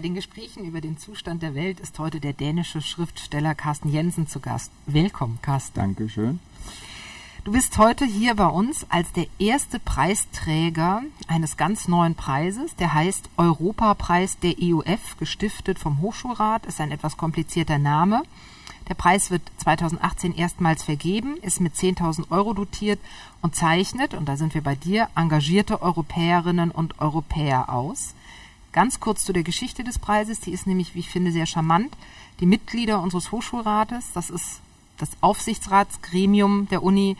Bei den Gesprächen über den Zustand der Welt ist heute der dänische Schriftsteller Carsten Jensen zu Gast. Willkommen, Carsten. Dankeschön. Du bist heute hier bei uns als der erste Preisträger eines ganz neuen Preises, der heißt Europapreis der EUF, gestiftet vom Hochschulrat, ist ein etwas komplizierter Name. Der Preis wird 2018 erstmals vergeben, ist mit 10.000 Euro dotiert und zeichnet, und da sind wir bei dir, engagierte Europäerinnen und Europäer aus. Ganz kurz zu der Geschichte des Preises, die ist nämlich, wie ich finde, sehr charmant. Die Mitglieder unseres Hochschulrates, das ist das Aufsichtsratsgremium der Uni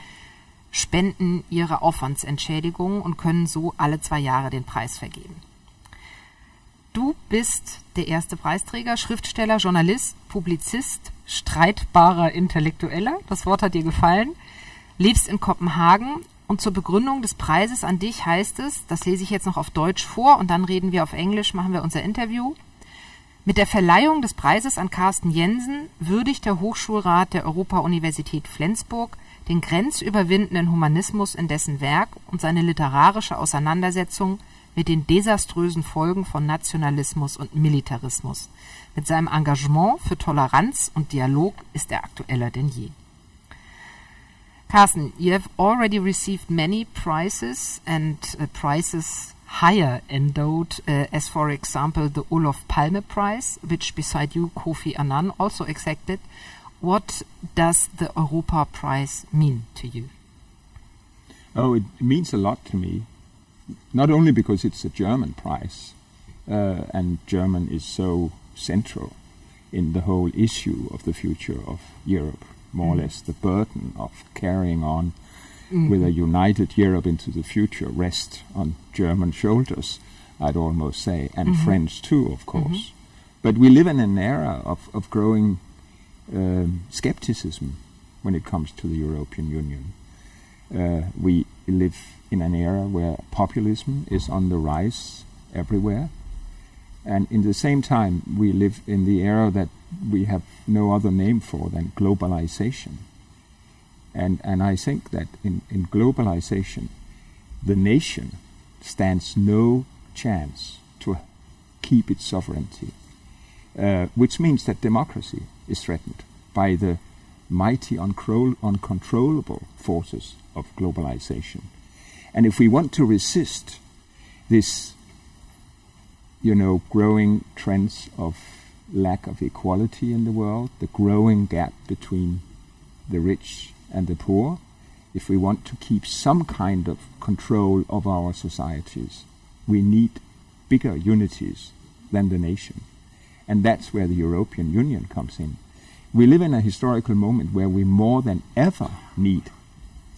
spenden ihre Aufwandsentschädigung und können so alle zwei Jahre den Preis vergeben. Du bist der erste Preisträger, Schriftsteller, Journalist, Publizist, streitbarer Intellektueller. Das Wort hat dir gefallen. Lebst in Kopenhagen und zur Begründung des Preises an dich heißt es, das lese ich jetzt noch auf Deutsch vor und dann reden wir auf Englisch, machen wir unser Interview. Mit der Verleihung des Preises an Carsten Jensen würdigt der Hochschulrat der Europa-Universität Flensburg den grenzüberwindenden Humanismus in dessen Werk und seine literarische Auseinandersetzung mit den desaströsen Folgen von Nationalismus und Militarismus. Mit seinem Engagement für Toleranz und Dialog ist er aktueller denn je. Carsten, you have already received many prizes and uh, prizes higher endowed, uh, as for example the Olof Palme Prize, which beside you Kofi Annan also accepted. What does the Europa Prize mean to you? Oh, it means a lot to me. Not only because it's a German prize, uh, and German is so central in the whole issue of the future of Europe, more mm. or less the burden of carrying on mm-hmm. with a united Europe into the future rest on German shoulders, I'd almost say, and mm-hmm. French too, of course. Mm-hmm. But we live in an era of, of growing um, skepticism when it comes to the European Union. Uh, we live in an era where populism is on the rise everywhere. And in the same time, we live in the era that we have no other name for than globalization. And, and I think that in, in globalization, the nation stands no chance to keep its sovereignty, uh, which means that democracy is threatened by the mighty, uncontrollable forces of globalization. And if we want to resist this, you know, growing trends of lack of equality in the world, the growing gap between the rich and the poor, if we want to keep some kind of control of our societies, we need bigger unities than the nation. And that's where the European Union comes in. We live in a historical moment where we more than ever need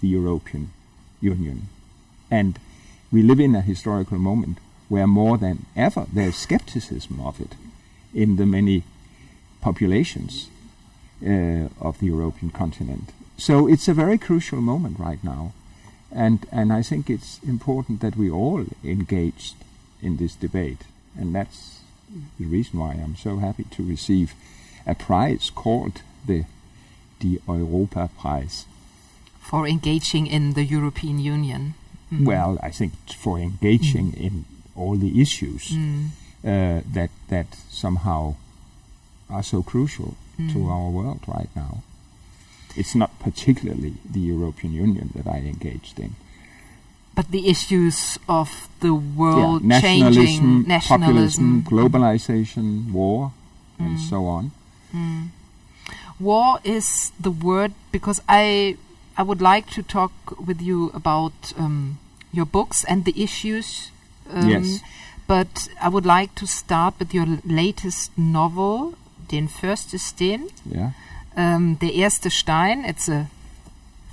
the European Union. And we live in a historical moment where more than ever there's skepticism of it in the many populations uh, of the European continent. So it's a very crucial moment right now. And, and I think it's important that we all engage in this debate. And that's the reason why I'm so happy to receive a prize called the, the Europa Prize. For engaging in the European Union. Mm. Well, I think for engaging mm. in all the issues mm. Uh, that, that somehow are so crucial to mm. our world right now it's not particularly the European Union that I engaged in. But the issues of the world yeah, nationalism, changing, nationalism, populism, globalization, war, mm. and so on. Mm. War is the word because I I would like to talk with you about um, your books and the issues. Um, yes. But I would like to start with your latest novel, Den første sten. Yeah um, Der erste Stein. It's a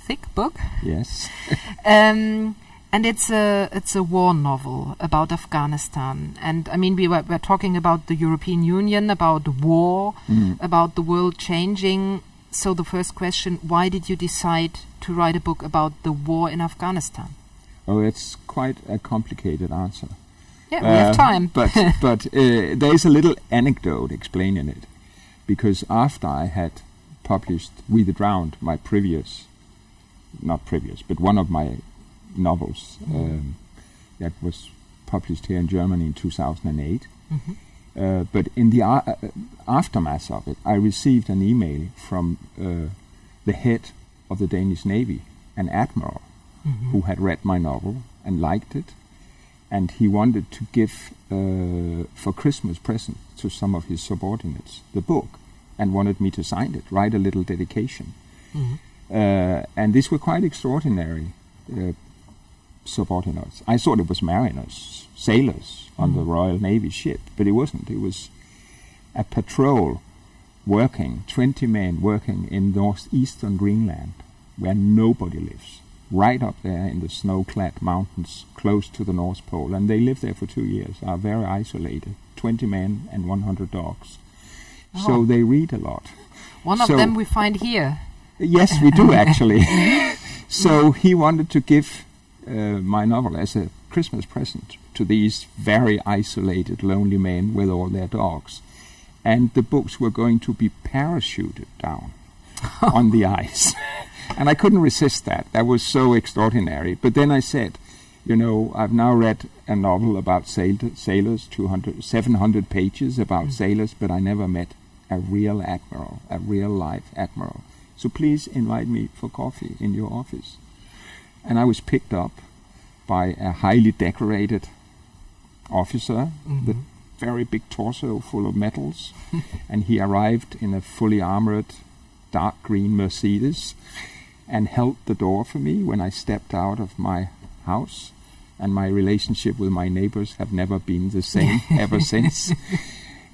thick book. Yes. um, and it's a it's a war novel about Afghanistan. And I mean, we were, were talking about the European Union, about war, mm. about the world changing. So the first question: Why did you decide to write a book about the war in Afghanistan? Oh, it's quite a complicated answer. Yeah, we uh, have time. but but uh, there is a little anecdote explaining it, because after I had published We the Drowned, my previous, not previous, but one of my novels mm-hmm. um, that was published here in Germany in 2008. Mm-hmm. Uh, but in the a- uh, aftermath of it, I received an email from uh, the head of the Danish Navy, an admiral, who had read my novel and liked it, and he wanted to give uh, for Christmas present to some of his subordinates the book, and wanted me to sign it, write a little dedication. Uh, and these were quite extraordinary uh, subordinates. I thought it was mariners, sailors on the Royal Navy ship, but it wasn't. It was a patrol working, 20 men working in northeastern Greenland, where nobody lives, right up there in the snow-clad mountains close to the North Pole. And they live there for two years, are very isolated, 20 men and 100 dogs. So Oh. they read a lot. One of them we find here. Yes, we do actually. so he wanted to give uh, my novel as a Christmas present to these very isolated, lonely men with all their dogs. And the books were going to be parachuted down on the ice. And I couldn't resist that. That was so extraordinary. But then I said, you know, I've now read a novel about sail- sailors, 200, 700 pages about mm. sailors, but I never met a real admiral, a real life admiral. So please invite me for coffee in your office. And I was picked up by a highly decorated officer mm-hmm. with very big torso full of medals. and he arrived in a fully armored dark green Mercedes and held the door for me when I stepped out of my house. And my relationship with my neighbors have never been the same ever since.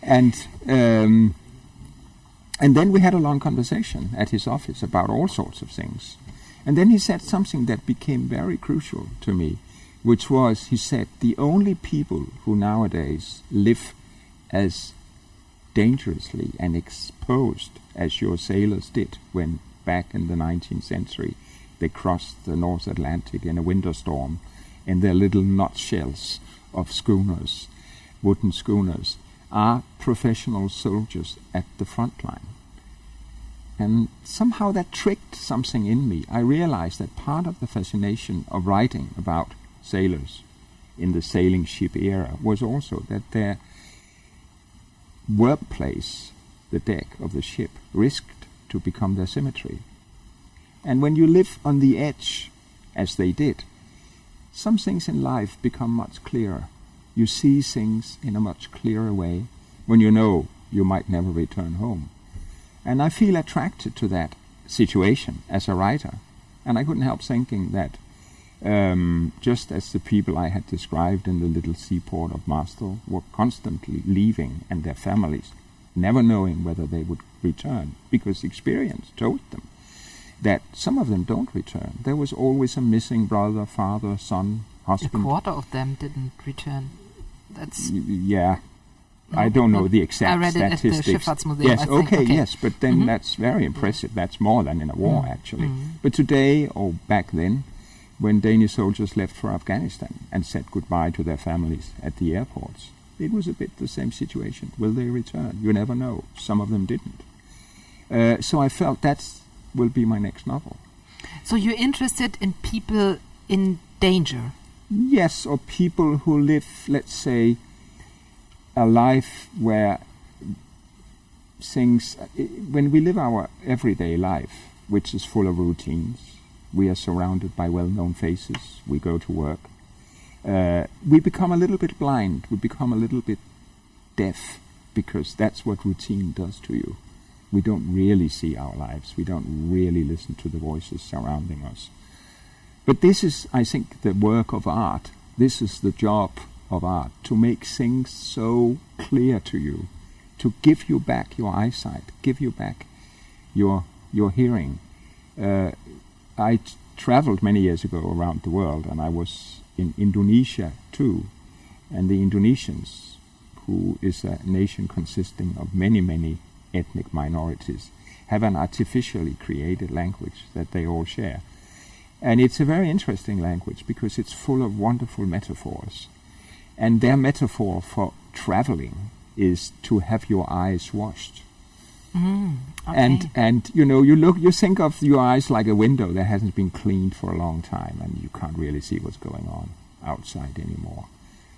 And um, and then we had a long conversation at his office about all sorts of things. And then he said something that became very crucial to me, which was he said, the only people who nowadays live as dangerously and exposed as your sailors did when back in the 19th century they crossed the North Atlantic in a winter storm in their little nutshells of schooners, wooden schooners, are professional soldiers at the front line. And somehow that tricked something in me. I realized that part of the fascination of writing about sailors in the sailing ship era was also that their workplace, the deck of the ship, risked to become their cemetery. And when you live on the edge, as they did, some things in life become much clearer. You see things in a much clearer way when you know you might never return home. And I feel attracted to that situation as a writer. And I couldn't help thinking that um, just as the people I had described in the little seaport of Marstal were constantly leaving and their families, never knowing whether they would return, because experience told them that some of them don't return. There was always a missing brother, father, son, husband. A quarter of them didn't return. That's yeah. I don't know the exact I read it at the statistics. Yes, I okay, Okay. yes, but then Mhm. that's very impressive. That's more than in a war, Mm. actually. Mm. But today, or back then, when Danish soldiers left for Afghanistan and said goodbye to their families at the airports, it was a bit the same situation. Will they return? You never know. Some of them didn't. Uh, so I felt that will be my next novel. so you're interested in people in danger. Yes, or people who live, let's say, a life where things, when we live our everyday life, which is full of routines, we are surrounded by well known faces, we go to work, uh, we become a little bit blind, we become a little bit deaf, because that's what routine does to you. We don't really see our lives, we don't really listen to the voices surrounding us. But this is, I think, the work of art. This is the job of art to make things so clear to you, to give you back your eyesight, give you back your your hearing. Uh, I t- traveled many years ago around the world, and I was in Indonesia too. And the Indonesians, who is a nation consisting of many, many ethnic minorities, have an artificially created language that they all share. And it's a very interesting language because it's full of wonderful metaphors. And their metaphor for traveling is to have your eyes washed. Mm, okay. And and you know you look you think of your eyes like a window that hasn't been cleaned for a long time and you can't really see what's going on outside anymore.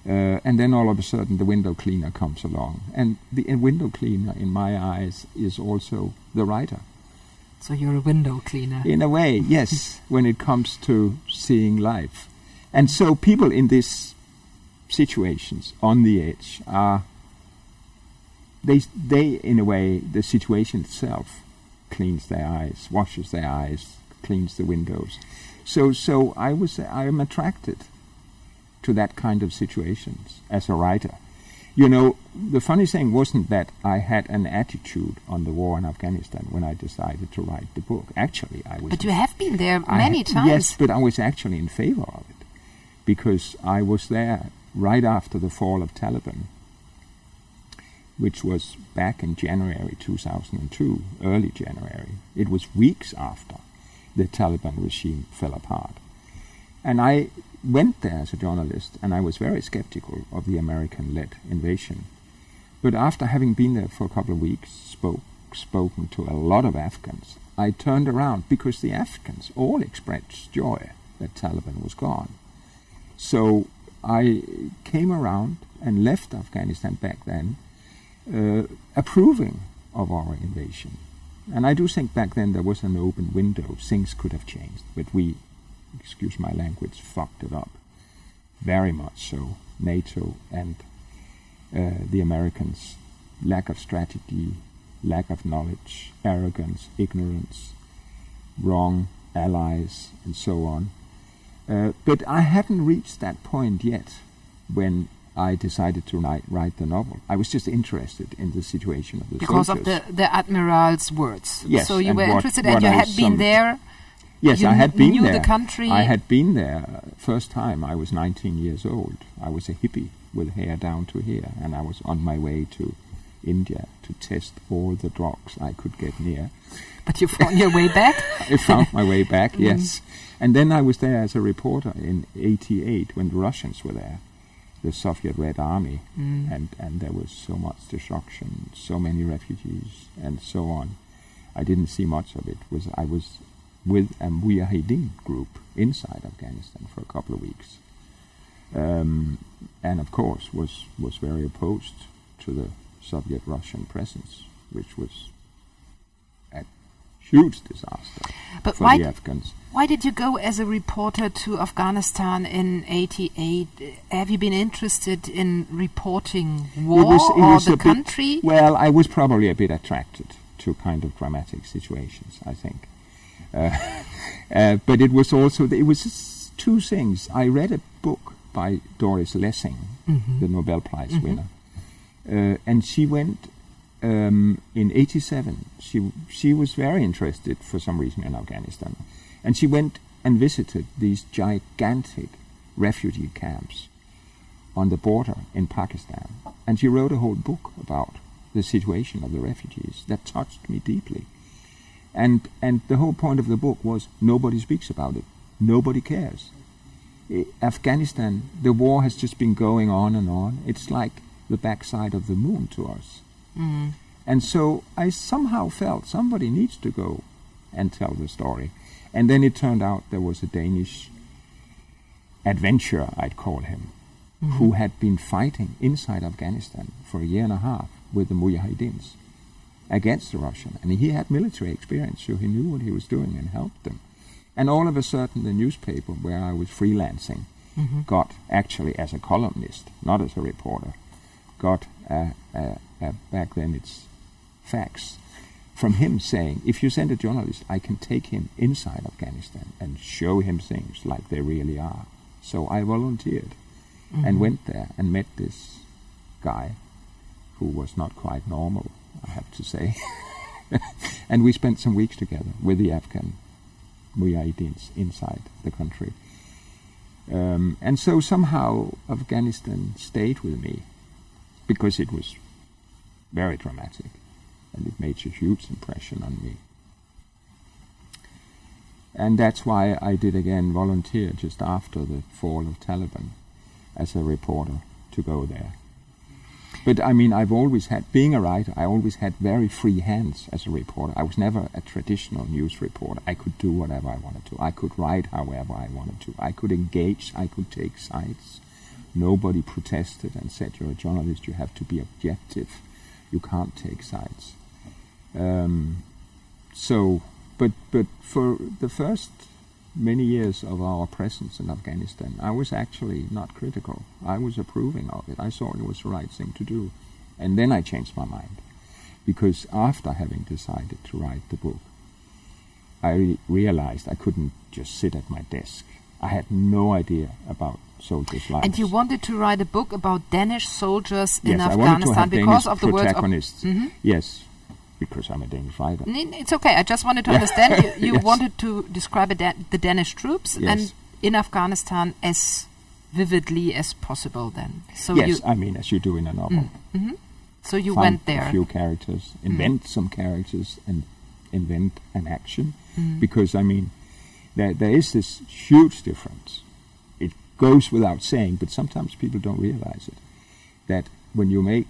Uh, and then all of a sudden, the window cleaner comes along, and the uh, window cleaner, in my eyes, is also the writer. So you're a window cleaner. In a way, yes, when it comes to seeing life. And so people in these situations on the edge are they they in a way the situation itself cleans their eyes, washes their eyes, cleans the windows. So so I was I am attracted to that kind of situations as a writer. You know, the funny thing wasn't that I had an attitude on the war in Afghanistan when I decided to write the book. Actually, I was. But you have been there I many had- times. Yes, but I was actually in favor of it because I was there right after the fall of Taliban, which was back in January 2002, early January. It was weeks after the Taliban regime fell apart. And I went there as a journalist, and I was very skeptical of the American led invasion. But after having been there for a couple of weeks, spoke, spoken to a lot of Afghans, I turned around because the Afghans all expressed joy that Taliban was gone. So I came around and left Afghanistan back then, approving of our invasion. And I do think back then there was an open window. Things could have changed, but we, excuse my language, fucked it up. Very much so. NATO and uh, the Americans, lack of strategy, lack of knowledge, arrogance, ignorance, wrong allies, and so on. Uh, but I hadn't reached that point yet when I decided to write, write the novel. I was just interested in the situation of the because of the, the admiral's words. Yes, So you were what- interested what and you I had been there. Yes, I had been knew the country. I had been there first time. I was 19 years old. I was a hippie with hair down to here, and I was on my way to India to test all the drugs I could get near. But you found your way back. I found my way back, mm. yes. And then I was there as a reporter in 88 when the Russians were there, the Soviet Red Army, Mm. and, and there was so much destruction, so many refugees, and so on. I didn't see much of it. Was I was with a Mujahideen group inside Afghanistan for a couple of weeks, um, and of course was was very opposed to the Soviet Russian presence, which was huge disaster But for why the Afghans. Why did you go as a reporter to Afghanistan in '88? Have you been interested in reporting war or a the bit- country? well, I was probably a bit attracted to kind of dramatic situations. I think, uh, uh, but it was also it was two things. I read a book by Doris Lessing, Mhm. the Nobel Prize Mhm. winner, uh, and she went um, in '87. She she was very interested for some reason in Afghanistan, and she went and visited these gigantic refugee camps on the border in Pakistan, and she wrote a whole book about the situation of the refugees that touched me deeply. And and the whole point of the book was nobody speaks about it, nobody cares. I- Afghanistan, the war has just been going on and on. It's like the backside of the moon to us. Mm. And so I somehow felt somebody needs to go and tell the story. And then it turned out there was a Danish adventurer, I'd call him, who had been fighting inside Afghanistan for a year and a half with the Mujahideens against the Russian. And he had military experience, so he knew what he was doing and helped them. And all of a sudden, the newspaper where I was freelancing Mhm. got, actually as a columnist, not as a reporter, got a, a, a, back then it's fax from him saying, if you send a journalist, I can take him inside Afghanistan and show him things like they really are. So I volunteered and Mhm. went there and met this guy who was not quite normal, I have to say. and we spent some weeks together with the Afghan Mujahideens inside the country. Um, and so somehow Afghanistan stayed with me because it was very dramatic and it made a huge impression on me. And that's why I did again volunteer just after the fall of Taliban as a reporter to go there. But I mean, I've always had, being a writer, I always had very free hands as a reporter. I was never a traditional news reporter. I could do whatever I wanted to. I could write however I wanted to. I could engage, I could take sides. Nobody protested and said, You're a journalist, you have to be objective, you can't take sides. Um, so, but, but for the first many years of our presence in Afghanistan, I was actually not critical. I was approving of it. I thought it was the right thing to do. And then I changed my mind. Because after having decided to write the book, I re- realized I couldn't just sit at my desk. I had no idea about soldiers' lives. And you wanted to write a book about Danish soldiers in I Afghanistan because Danish of the words of protagonists. Mhm. Yes, because I'm a Danish writer. It's okay. I just wanted to understand. You, you Yes. wanted to describe a Dan- the Danish troops Yes. and in Afghanistan as vividly as possible. Then, so yes, you I mean, as you do in a novel. mhm. so you Find went a few characters, invent some characters, and invent an action. Mm. Because I mean, there there is this huge difference. It goes without saying, but sometimes people don't realize it. That when you make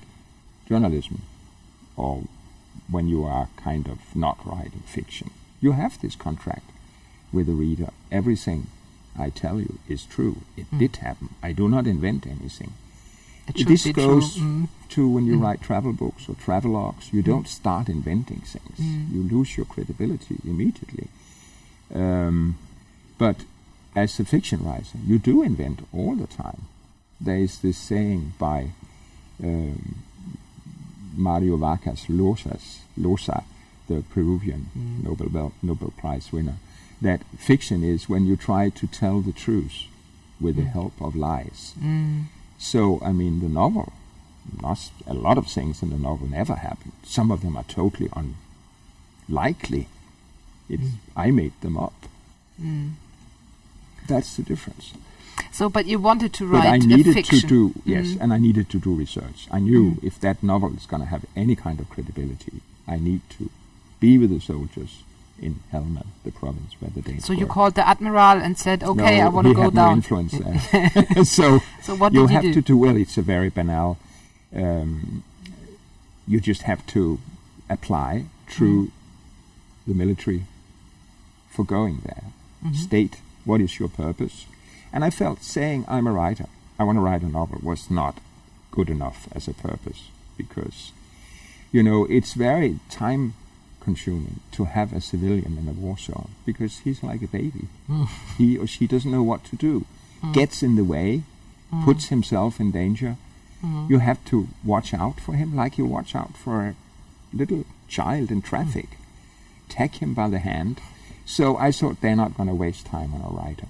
journalism, or when you are kind of not writing fiction, you have this contract with the reader. Everything I tell you is true. It Mm. did happen. I do not invent anything. It This goes. Mm. to when you Mm. write travel books or travelogues, you don't start inventing things. Mm. You lose your credibility immediately. Um, but as a fiction writer, you do invent all the time. There is this saying by um, Mario Vargas Llosas, Llosa, the Peruvian Mm. Nobel, Bel- Nobel Prize winner, that fiction is when you try to tell the truth with the Mm. help of lies. Mm. So, I mean, the novel, not, a lot of things in the novel never happen. Some of them are totally unlikely. It's, Mm. I made them up. Mm. That's the difference. So, but you wanted to write. But I a needed to do, yes, Mm. and I needed to do research. I knew Mm. if that novel is going to have any kind of credibility, I need to be with the soldiers in Helmand, the province where the Danes So you were. called the admiral and said, "Okay, No, I want to go had no down." influence there. so so what you have you to do well. It's a very banal. Um, you just have to apply through Mm. the military for going there. Mhm. State what is your purpose, and I felt saying I'm a writer. I want to write a novel was not good enough as a purpose because, you know, it's very time consuming to have a civilian in a war zone because he's like a baby. Mm. He or she doesn't know what to do, Mm. gets in the way, Mm. puts himself in danger. Mm. You have to watch out for him like you watch out for a little child in traffic. Take him by the hand. So I thought they're not going to waste time on a writer.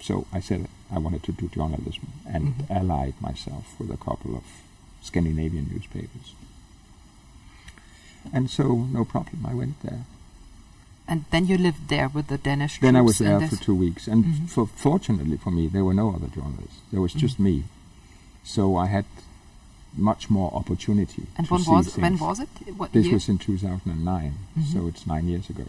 So I said I wanted to do journalism and Mhm. allied myself with a couple of Scandinavian newspapers. And so, no problem, I went there. And then you lived there with the Danish Then I was there for two weeks, and Mhm. for fortunately for me, there were no other journalists. There was just Mhm. me, so I had much more opportunity. And to when see was when was it? What This year? was in 2009, Mhm. so it's nine years ago.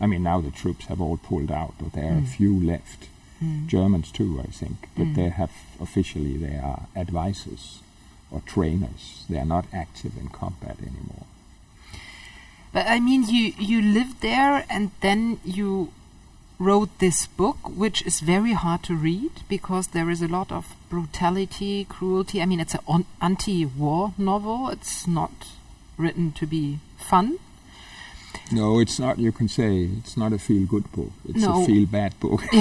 I mean, now the troops have all pulled out, but there are Mm. a few left. Mm. Germans too, I think, but Mm. they have officially they are advisors or trainers. They are not active in combat anymore. But I mean, you you lived there, and then you wrote this book, which is very hard to read because there is a lot of brutality, cruelty. I mean, it's an anti-war novel. It's not written to be fun. No, it's not. You can say it's not a feel-good book. It's No. a feel-bad book.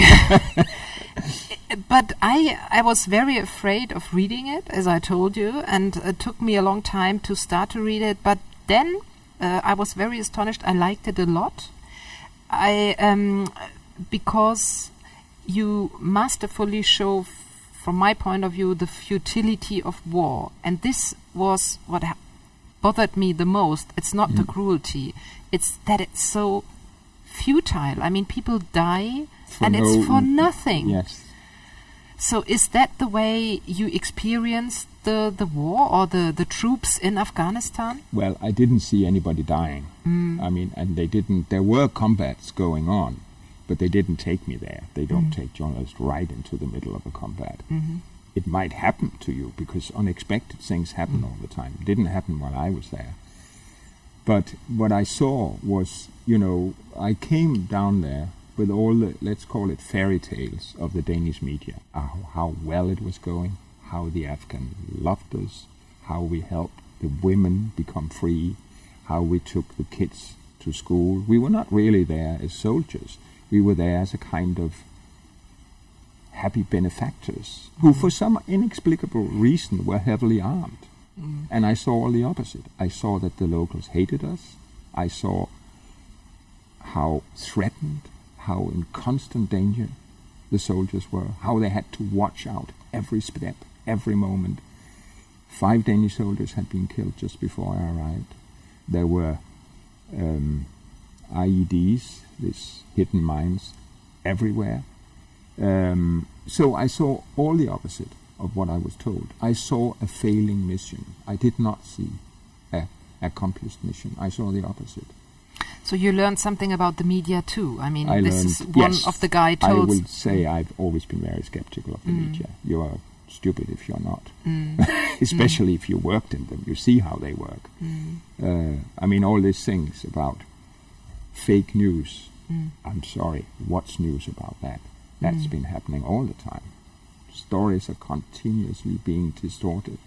but I I was very afraid of reading it, as I told you, and it took me a long time to start to read it. But then uh, I was very astonished. I liked it a lot. I um, because you masterfully show, f- from my point of view, the futility of war, and this was what ha- bothered me the most. It's not the Mm. cruelty; it's that it's so futile. I mean, people die, For and it's for nothing. Yes. So is that the way you experienced the, the war or the, the troops in Afghanistan? Well, I didn't see anybody dying. Mm. I mean, and they didn't. There were combats going on, but they didn't take me there. They don't Mm. take journalists right into the middle of a combat. hmm It might happen to you because unexpected things happen Mm. all the time. It didn't happen while I was there. But what I saw was, you know, I came down there with all the, let's call it fairy tales of the Danish media, how, how well it was going, how the Afghan loved us, how we helped the women become free, how we took the kids to school. We were not really there as soldiers. We were there as a kind of happy benefactors who, for some inexplicable reason, were heavily armed. Mm. And I saw all the opposite. I saw that the locals hated us. I saw how threatened, how in constant danger the soldiers were, how they had to watch out every step, every moment. Five Danish soldiers had been killed just before I arrived. There were um, IEDs, these hidden mines, everywhere. Um, so I saw all the opposite of what I was told. I saw a failing mission. I did not see a accomplished mission. I saw the opposite. So you learned something about the media too. I mean, I this learned, is one yes, of the guy told. I will say I've always been very skeptical of the Mm. media. You are stupid if you're not, Mm, especially if you worked in them. You see how they work. mm, Uh, I mean, all these things about fake news. mm, I'm sorry, what's news about that? That's Mm. been happening all the time. Stories are continuously being distorted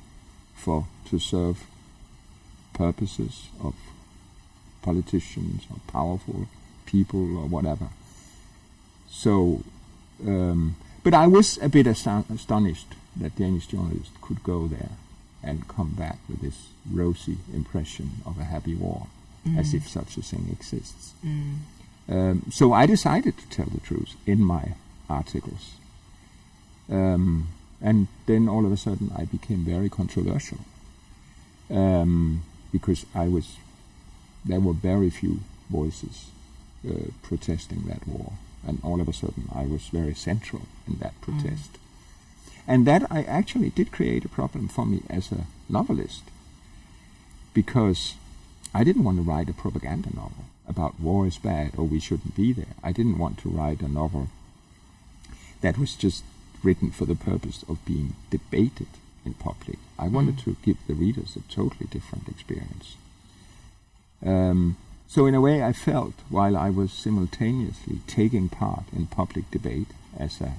for to serve purposes of politicians or powerful people or whatever. So, um, but I was a bit astonished that Danish journalists could go there and come back with this rosy impression of a happy war, as Mm. if such a thing exists. mm, Um, so I decided to tell the truth in my articles. Um, and then all of a sudden I became very controversial um, because I was, there were very few voices uh, protesting that war. And all of a sudden I was very central in that protest. And that I actually did create a problem for me as a novelist because I didn't want to write a propaganda novel about war is bad or we shouldn't be there. I didn't want to write a novel that was just written for the purpose of being debated in public. I wanted Mm. to give the readers a totally different experience. Um, so, in a way, I felt while I was simultaneously taking part in public debate as a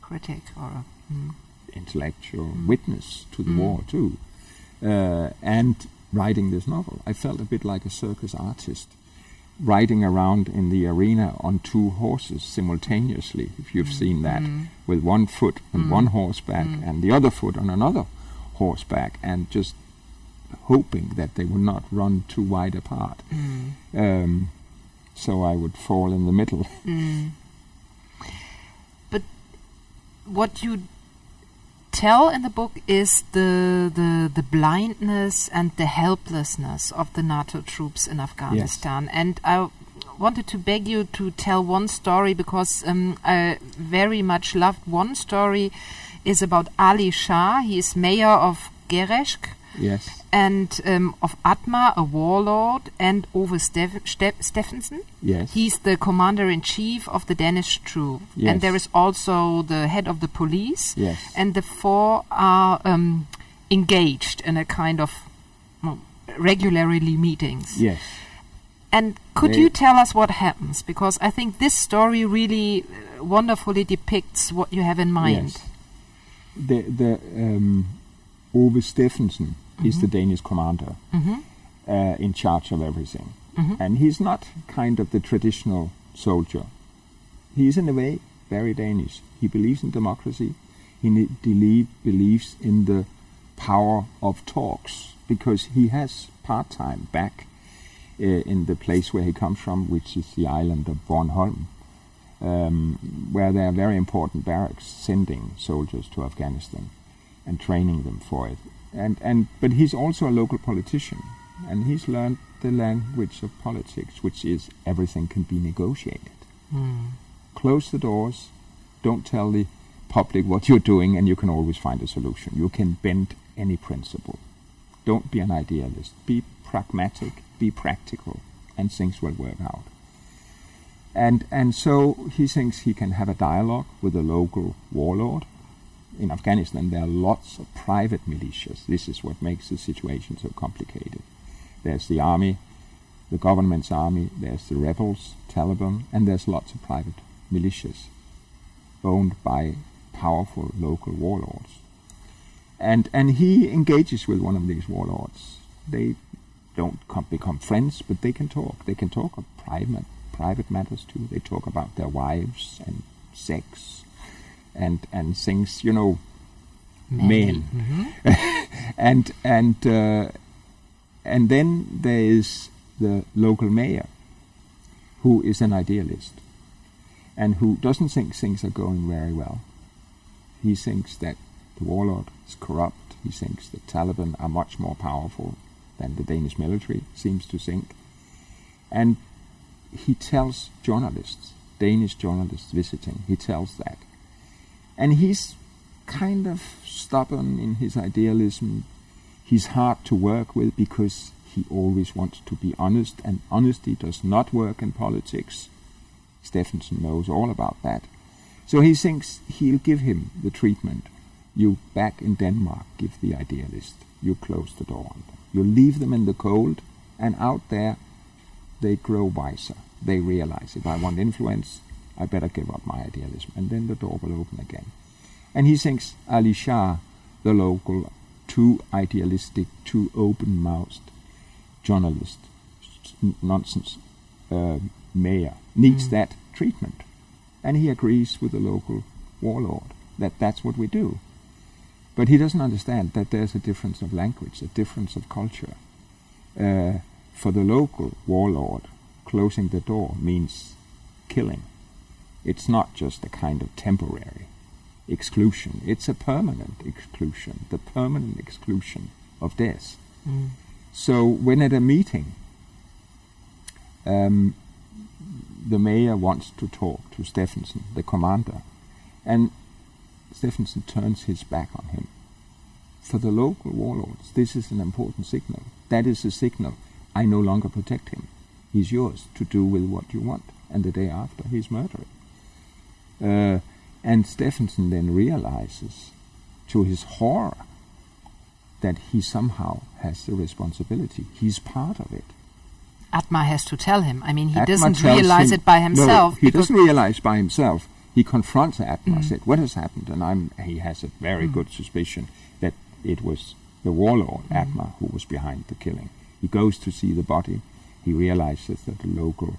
critic or. Mm, intellectual Mm. witness to the Mm. war too, uh, and writing this novel. I felt a bit like a circus artist riding around in the arena on two horses simultaneously. If you've seen that, mm, with one foot on Mm. one horseback Mm. and the other foot on another horseback, and just hoping that they would not run too wide apart. mm, Um, so I would fall in the middle. mm. But what you tell in the book is the, the the blindness and the helplessness of the NATO troops in Afghanistan. And I wanted to beg you to tell one story because um, I very much loved one story is about Ali Shah. He is mayor of Gereshk yes, and um, of Atma, a warlord, and Ove Steff- Ste- Steffensen. yes, He's the commander in chief of the Danish troop, Yes. and there is also the head of the police, yes. and the four are um, engaged in a kind of well, regularly meetings. Yes. And could They- you tell us what happens? Because I think this story really uh, wonderfully depicts what you have in mind. Yes. The the um, Ove Steffensen is Mhm. the Danish commander hmm uh, in charge of everything, hmm and he's not kind of the traditional soldier. He is in a way very Danish. He believes in democracy. He believe, believes in the power of talks because he has part time back uh, in the place where he comes from, which is the island of Bornholm, um, where there are very important barracks sending soldiers to Afghanistan and training them for it. And, and but he's also a local politician, and he's learned the language of politics, which is everything can be negotiated. Mm. Close the doors, don't tell the public what you're doing, and you can always find a solution. You can bend any principle. Don't be an idealist. Be pragmatic, be practical, and things will work out. And and so he thinks he can have a dialogue with a local warlord. In Afghanistan, there are lots of private militias. This is what makes the situation so complicated. There's the army, the government's army, there's the rebels, Taliban, and there's lots of private militias owned by powerful local warlords. And and he engages with one of these warlords. They don't com- become friends, but they can talk. They can talk of private private matters too. They talk about their wives and sex and and things, you know, men. and and uh, and then there is the local mayor, who is an idealist, and who doesn't think things are going very well. He thinks that the warlord is corrupt. He thinks the Taliban are much more powerful than the Danish military seems to think. And he tells journalists, Danish journalists visiting, he tells that. And he's kind of stubborn in his idealism. He's hard to work with because he always wants to be honest, and honesty does not work in politics. Steffensen knows all about that. So he thinks he'll give him the treatment. You back in Denmark give the idealist. You close the door on them. You leave them in the cold, and out there they grow wiser. They realize if I want influence, I better give up my idealism. And then the door will open again. And he thinks Ali Shah, the local, too idealistic, too open mouthed journalist, nonsense uh, mayor, needs that treatment. And he agrees with the local warlord that that's what we do. But he doesn't understand that there's a difference of language, a difference of culture. Uh, for the local warlord, closing the door means killing. It's not just a kind of temporary exclusion, it's a permanent exclusion, the permanent exclusion of death. So when at a meeting, um, the mayor wants to talk to Steffensen, the commander, and Steffensen turns his back on him. For the local warlords, this is an important signal. That is a signal I no longer protect him. He's yours to do with what you want. And the day after, he's murdered. Uh, and Steffensen then realizes, to his horror, that he somehow has the responsibility. He's part of it. Atma has to tell him. I mean, he Atma doesn't realize him- it by himself. No, he doesn't realize by himself. He confronts Atma, mm. said, "What has happened?" And I'm, he has a very mm. good suspicion that it was the warlord mm. Atma who was behind the killing. He goes to see the body. He realizes that the local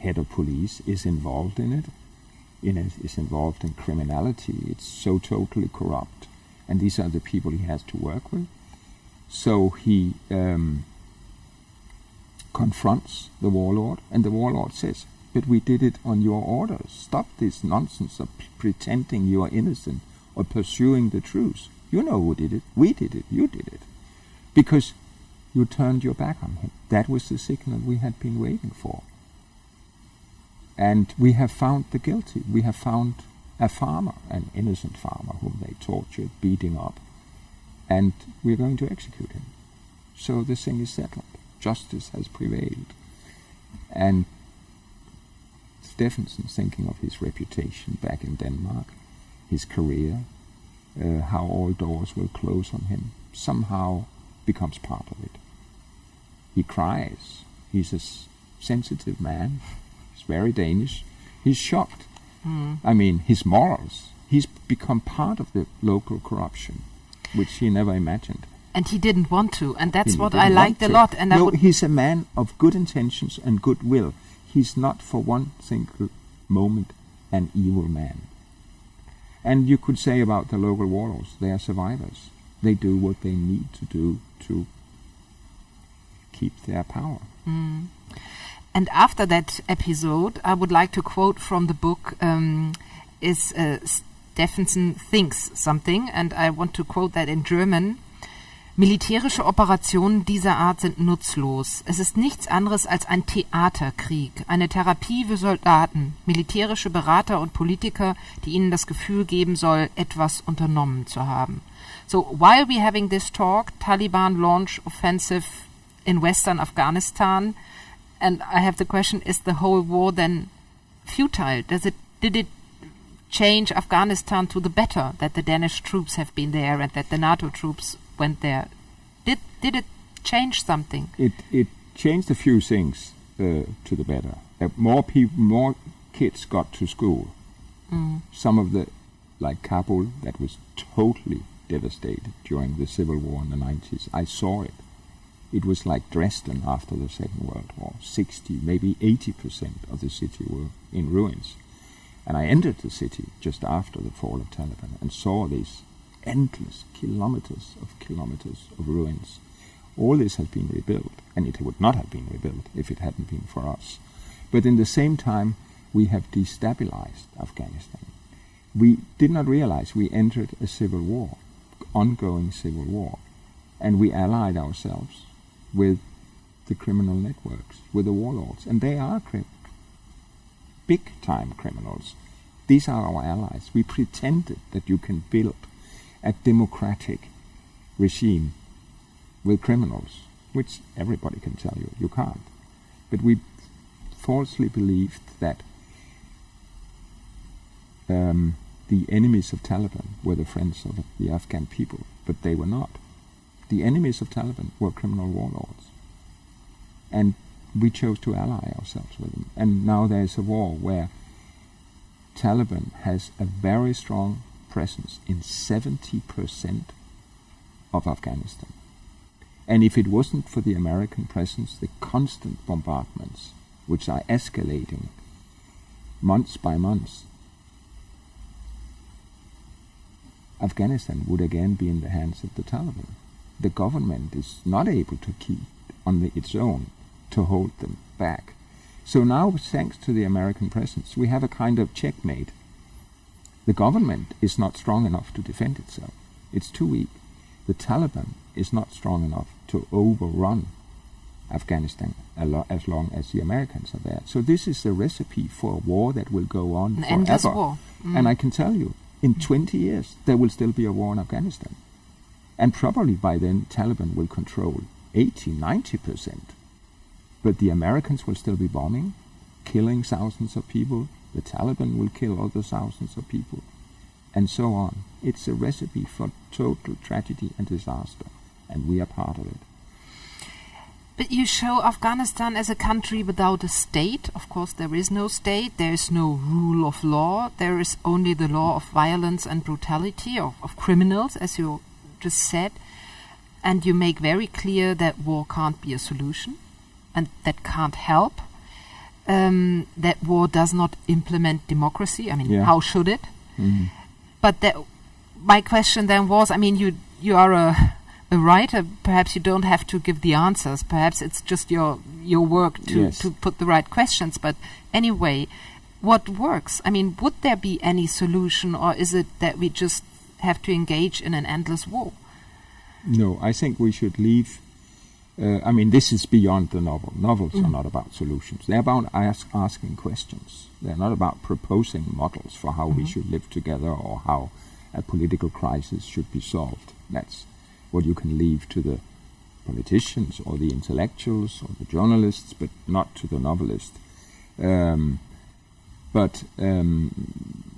head of police is involved in it. It is involved in criminality. It's so totally corrupt, and these are the people he has to work with. So he um, confronts the warlord, and the warlord says, But we did it on your orders. Stop this nonsense of pretending you are innocent or pursuing the truth. You know who did it. We did it. You did it. Because you turned your back on him. That was the signal we had been waiting for. And we have found the guilty. We have found a farmer, an innocent farmer, whom they tortured, beating up, and we're going to execute him. So the thing is settled. Justice has prevailed. And Steffensen, thinking of his reputation back in Denmark, his career, uh, how all doors will close on him, somehow becomes part of it. He cries. He's a sensitive man. Very Danish. He's shocked. Hmm. I mean, his morals. He's become part of the local corruption, which he never imagined. and he didn't want to, and that's He what I liked a lot. And I no, he's a man of good intentions and goodwill. He's not for one single moment an evil man. And you could say about the local warlords, they are survivors. They do what they need to do to keep their power. Hmm. And after that episode, I would like to quote from the book um, is uh, Stephenson thinks something, and I want to quote that in German. Militärische Operationen dieser Art sind nutzlos. Es ist nichts anderes als ein Theaterkrieg, eine Therapie für Soldaten, militärische Berater und Politiker, die ihnen das Gefühl geben soll, etwas unternommen zu haben. So while we having this talk, Taliban launch offensive in western Afghanistan, and I have the question: Is the whole war then futile? Does it did it change Afghanistan to the better that the Danish troops have been there and that the NATO troops went there? Did did it change something? It it changed a few things uh, to the better. Uh, more people, more kids got to school. Mm. Some of the, like Kabul, that was totally devastated during the civil war in the 90s. I saw it. It was like Dresden after the Second World War. 60, maybe 80% of the city were in ruins. And I entered the city just after the fall of Taliban and saw these endless kilometers of kilometers of ruins. All this has been rebuilt, and it would not have been rebuilt if it hadn't been for us. But in the same time, we have destabilized Afghanistan. We did not realize we entered a civil war, ongoing civil war, and we allied ourselves with the criminal networks, with the warlords, and they are big time criminals. These are our allies. We pretended that you can build a democratic regime with criminals, which everybody can tell you you can't. But we falsely believed that um, the enemies of Taliban were the friends of the Afghan people, but they were not. The enemies of Taliban were criminal warlords. And we chose to ally ourselves with them. And now there's a war where Taliban has a very strong presence in 70% of Afghanistan. And if it wasn't for the American presence, the constant bombardments, which are escalating months by months, Afghanistan would again be in the hands of the Taliban. The government is not able to keep on its own to hold them back. So now, thanks to the American presence, we have a kind of checkmate. The government is not strong enough to defend itself. It's too weak. The Taliban is not strong enough to overrun Afghanistan as long as the Americans are there. So this is the recipe for a war that will go on An forever. endless war. Mm. And I can tell you, in 20 years, there will still be a war in Afghanistan. And probably by then, Taliban will control 80, 90%. But the Americans will still be bombing, killing thousands of people. The Taliban will kill other thousands of people. And so on. It's a recipe for total tragedy and disaster. And we are part of it. But you show Afghanistan as a country without a state. Of course, there is no state. There is no rule of law. There is only the law of violence and brutality, of, of criminals, as you just said. And you make very clear that war can't be a solution and that can't help. Um, that war does not implement democracy. I mean, Yeah. how should it? Mhm. But that, my question then was, I mean, you you are a a writer. Perhaps you don't have to give the answers. Perhaps it's just your your work to Yes. to put the right questions. But anyway, what works? I mean, would there be any solution, or is it that we just have to engage in an endless war? No, I think we should leave. Uh, I mean, this is beyond the novel. Novels are not about solutions. They're about ask, asking questions. They're not about proposing models for how we should live together or how a political crisis should be solved. That's what you can leave to the politicians or the intellectuals or the journalists, but not to the novelist. Um, but um,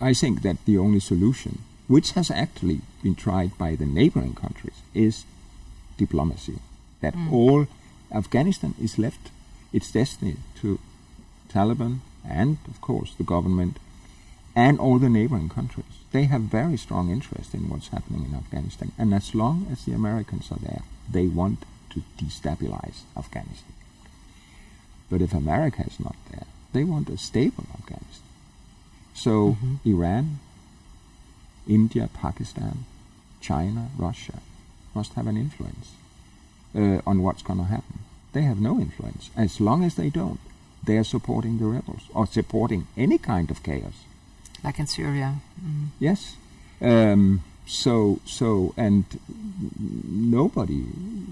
I think that the only solution, which has actually been tried by the neighboring countries, is diplomacy. That hmm. all Afghanistan is left its destiny to Taliban and, of course, the government and all the neighboring countries. They have very strong interest in what's happening in Afghanistan, and as long as the Americans are there, they want to destabilize Afghanistan. But if America is not there, they want a stable Afghanistan. So Iran, India, Pakistan, China, Russia must have an influence uh, on what's going to happen. They have no influence. As long as they don't, they are supporting the rebels or supporting any kind of chaos. Like in Syria. Mm. Yes. Um, so, so, and nobody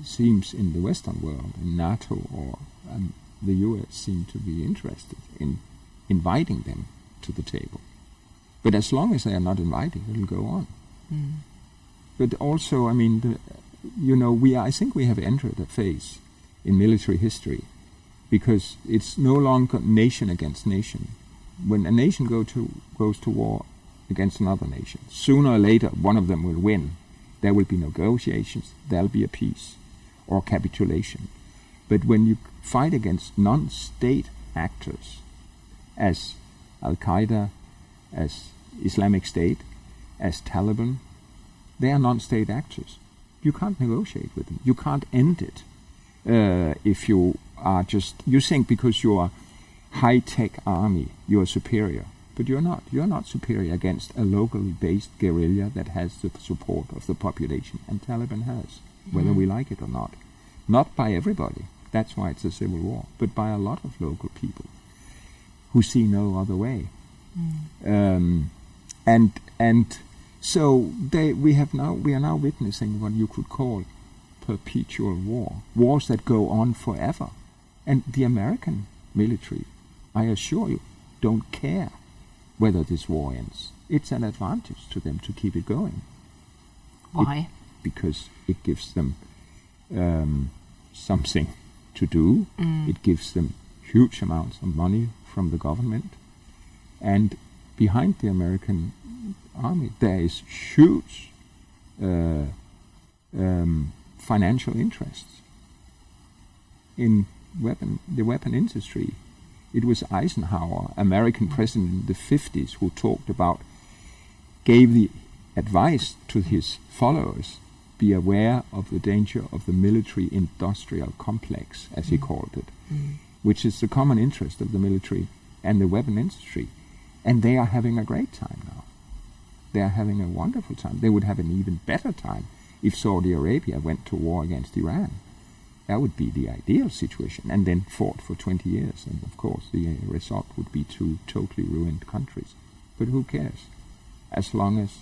seems in the Western world, in NATO or um, the US, seem to be interested in inviting them to the table. But as long as they are not invited, it'll go on. Mm. But also, I mean, the, you know, we I think we have entered a phase in military history because it's no longer nation against nation. When a nation go to goes to war against another nation, sooner or later one of them will win. There will be negotiations. There'll be a peace. or capitulation. But when you fight against non state actors, as Al Qaeda, as Islamic State, as Taliban, they are non state actors. You can't negotiate with them. You can't end it uh, if you are just. You think because you are high tech army, you are superior. But you're not. You're not superior against a locally based guerrilla that has the support of the population, and Taliban has, whether we like it or not. Not by everybody. That's why it's a civil war, but by a lot of local people who see no other way. Um, and and so they, we have now we are now witnessing what you could call perpetual war, wars that go on forever. And the American military, I assure you, don't care whether this war ends. It's an advantage to them to keep it going Why? because it gives them um, something to do. It gives them huge amounts of money from the government. And behind the American army, there is huge uh, um, financial interests in weapon, the weapon industry. It was Eisenhower, American president in the 50s, who talked about, gave the advice to his followers be aware of the danger of the military industrial complex, as he called it, which is the common interest of the military and the weapon industry. And they are having a great time now. They are having a wonderful time. They would have an even better time if Saudi Arabia went to war against Iran. That would be the ideal situation, and then fought for 20 years. And of course, the result would be two totally ruined countries. But who cares? As long as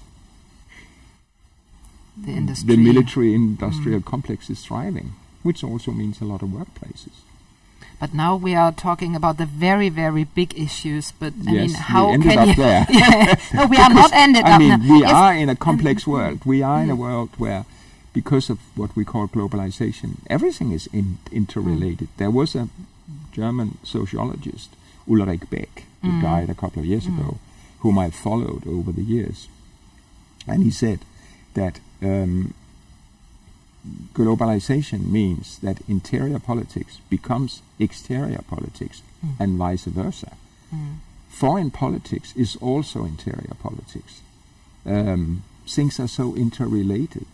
The the military industrial mm. complex is thriving, which also means a lot of workplaces. But now we are talking about the very, very big issues. But I yes, mean, how we ended can up you? there. Yeah. no, we are not ended I up mean, now. we Yes. are in a complex mm-hmm. world. We are in a mm-hmm. world where, because of what we call globalization, everything is in, interrelated. Mm. There was a German sociologist, Ulrich Beck, who mm. died a couple of years mm. ago, whom I followed over the years. And he said that um, globalization means that interior politics becomes exterior politics mm. and vice versa. Mm. Foreign politics is also interior politics. Um, things are so interrelated.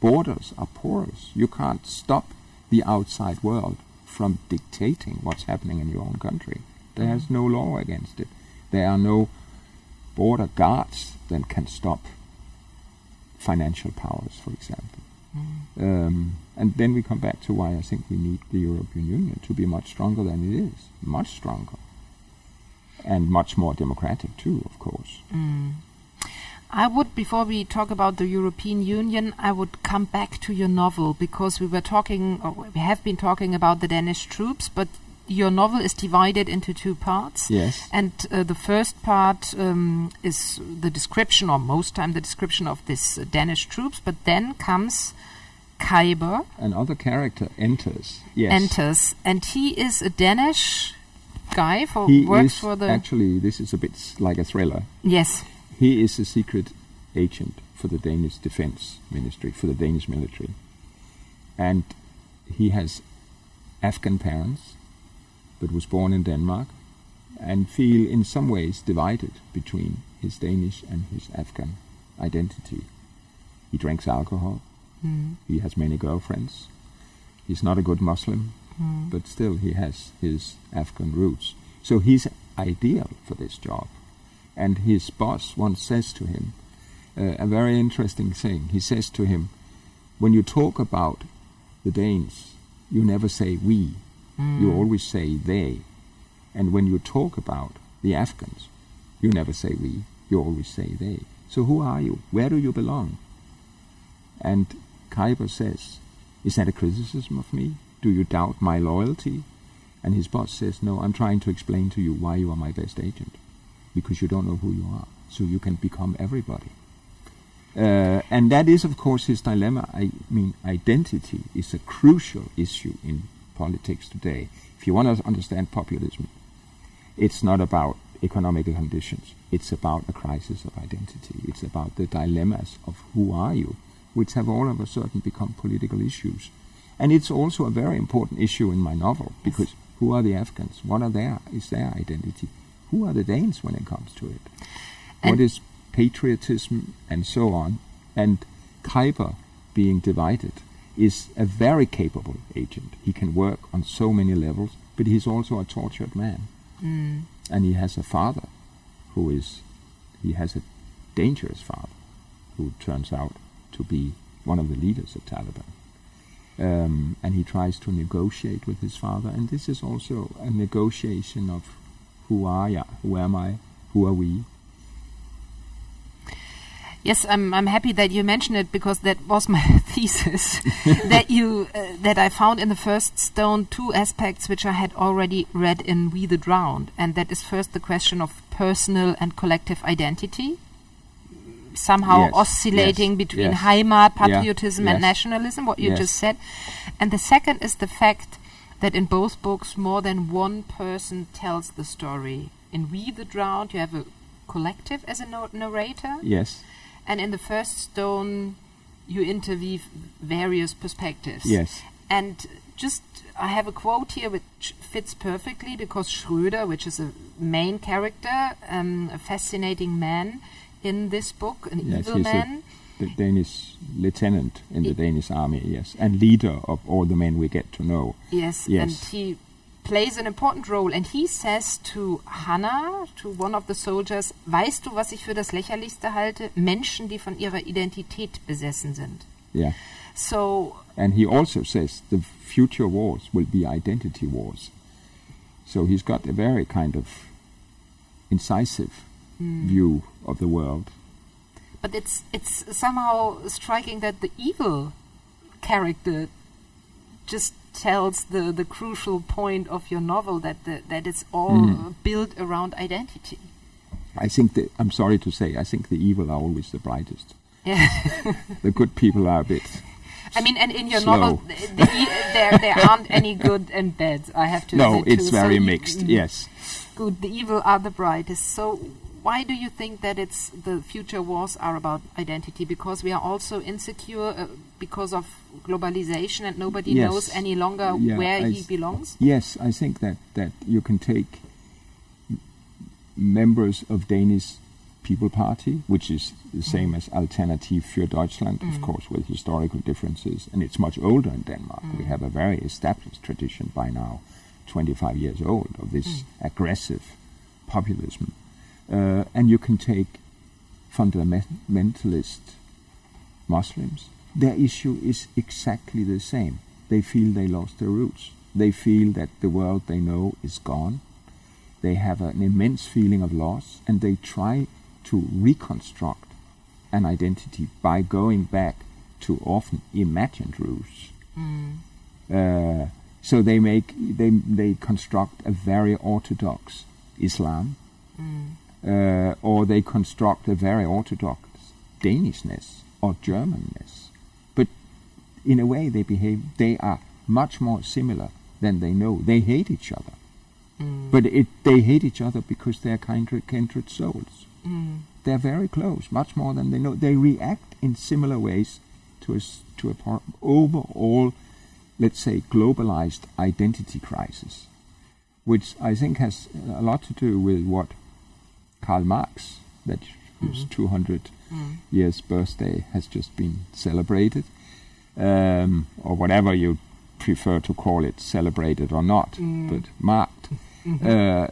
Borders are porous. You can't stop the outside world from dictating what's happening in your own country. There is mm. no law against it. There are no border guards that can stop financial powers, for example. Um, and then we come back to why I think we need the European Union to be much stronger than it is, much stronger, and much more democratic too, of course. I would, before we talk about the European Union, I would come back to your novel because we were talking, we have been talking about the Danish troops, but your novel is divided into two parts. Yes. And uh, the first part um, is the description, or most time the description of this uh, Danish troops, but then comes Khyber Another character enters. Yes. enters, and he is a Danish guy for He works for the actually. This is a bit like a thriller. yes, He is a secret agent for the Danish Defense Ministry, for the Danish military. And he has Afghan parents, but was born in Denmark, and feel in some ways divided between his Danish and his Afghan identity. He drinks alcohol. He has many girlfriends. He's not a good Muslim, but still he has his Afghan roots. So he's ideal for this job. And his boss once says to him uh, a very interesting thing. He says to him, When you talk about the Danes, you never say we, you always say they. And when you talk about the Afghans, you never say we, you always say they. So who are you? Where do you belong? And Khyber says, Is that a criticism of me? Do you doubt my loyalty? And his boss says, No, I'm trying to explain to you why you are my best agent. Because you don't know who you are. So you can become everybody. Uh, and that is, of course, his dilemma. I mean, identity is a crucial issue in politics today. If you want to understand populism, it's not about economic conditions. It's about a crisis of identity. It's about the dilemmas of who are you, which have all of a sudden become political issues. And it's also a very important issue in my novel because who are the Afghans? What are their is their identity? Who are the Danes when it comes to it? And- what is patriotism and so on? And Khyber being divided is a very capable agent. He can work on so many levels, but he's also a tortured man. Mm. And he has a father who is he has a dangerous father who turns out to be one of the leaders of Taliban. Um, and he tries to negotiate with his father, and this is also a negotiation of who are ya, who am I, who are we. Yes, I'm, I'm happy that you mentioned it because that was my thesis. that you uh, that I found in the first stone two aspects which I had already read in We the Drowned, and that is first the question of personal and collective identity, somehow Yes, oscillating yes, between yes. Heimat, Yeah, patriotism, and yes. nationalism. What you just said, and the second is the fact that in both books more than one person tells the story. In We the Drowned, you have a collective as a no- narrator. Yes, And in the first stone, you interweave various perspectives. yes, And just, I have a quote here which fits perfectly because Schröder, which is a main character, um, a fascinating man in this book, an Yes, evil a- man. the Danish lieutenant in the Danish army, yes, and leader of all the men we get to know. yes, yes. and he plays an important role. And he says to Hannah, to one of the soldiers, weißt du, was ich für das Lächerlichste halte? Menschen, die von ihrer Identität besessen sind. Yeah. So And he also says the future wars will be identity wars. So he's got a very kind of incisive Hmm. view of the world. But it's it's somehow striking that the evil character just tells the, the crucial point of your novel that the, that it's all Mm. built around identity. I think that, I'm sorry to say, I think the evil are always the brightest. Yeah, The good people are a bit. I mean, and in your Slow. novel, th- the, e- there there aren't any good and bad. I have to. No, it's too. Very you- mixed, yes. Good. The evil are the brightest. So why do you think that it's the future wars are about identity? Because we are also insecure uh, because of globalization, and nobody Yes. knows any longer Yeah, where I he belongs. Yes, I think that, that you can take members of Danish People Party, which is the same as Alternative für Deutschland, of Mm. course, with historical differences, and it's much older in Denmark. We Mm. have a very established tradition by now, 25 years old, of this Mm. aggressive populism. Uh, and you can take fundamentalist Muslims. Their issue is exactly the same. They feel they lost their roots. They feel that the world they know is gone. They have an immense feeling of loss, and they try to reconstruct an identity by going back to often imagined roots. Mm. Uh, so they make they they construct a very orthodox Islam, Mm. Uh, or they construct a very orthodox Danishness or Germanness. But in a way, they behave. They are much more similar than they know. They hate each other, Mm. but it, they hate each other because they're kindred, kindred souls. Mm. They're very close, much more than they know. They react in similar ways to a to a par- overall, let's say, globalized identity crisis, which I think has a lot to do with what Karl Marx, that whose Mhm. 200 Mm. years birthday has just been celebrated, um, or whatever you prefer to call it, celebrated or not, Mm. but marked. Mhm. Uh,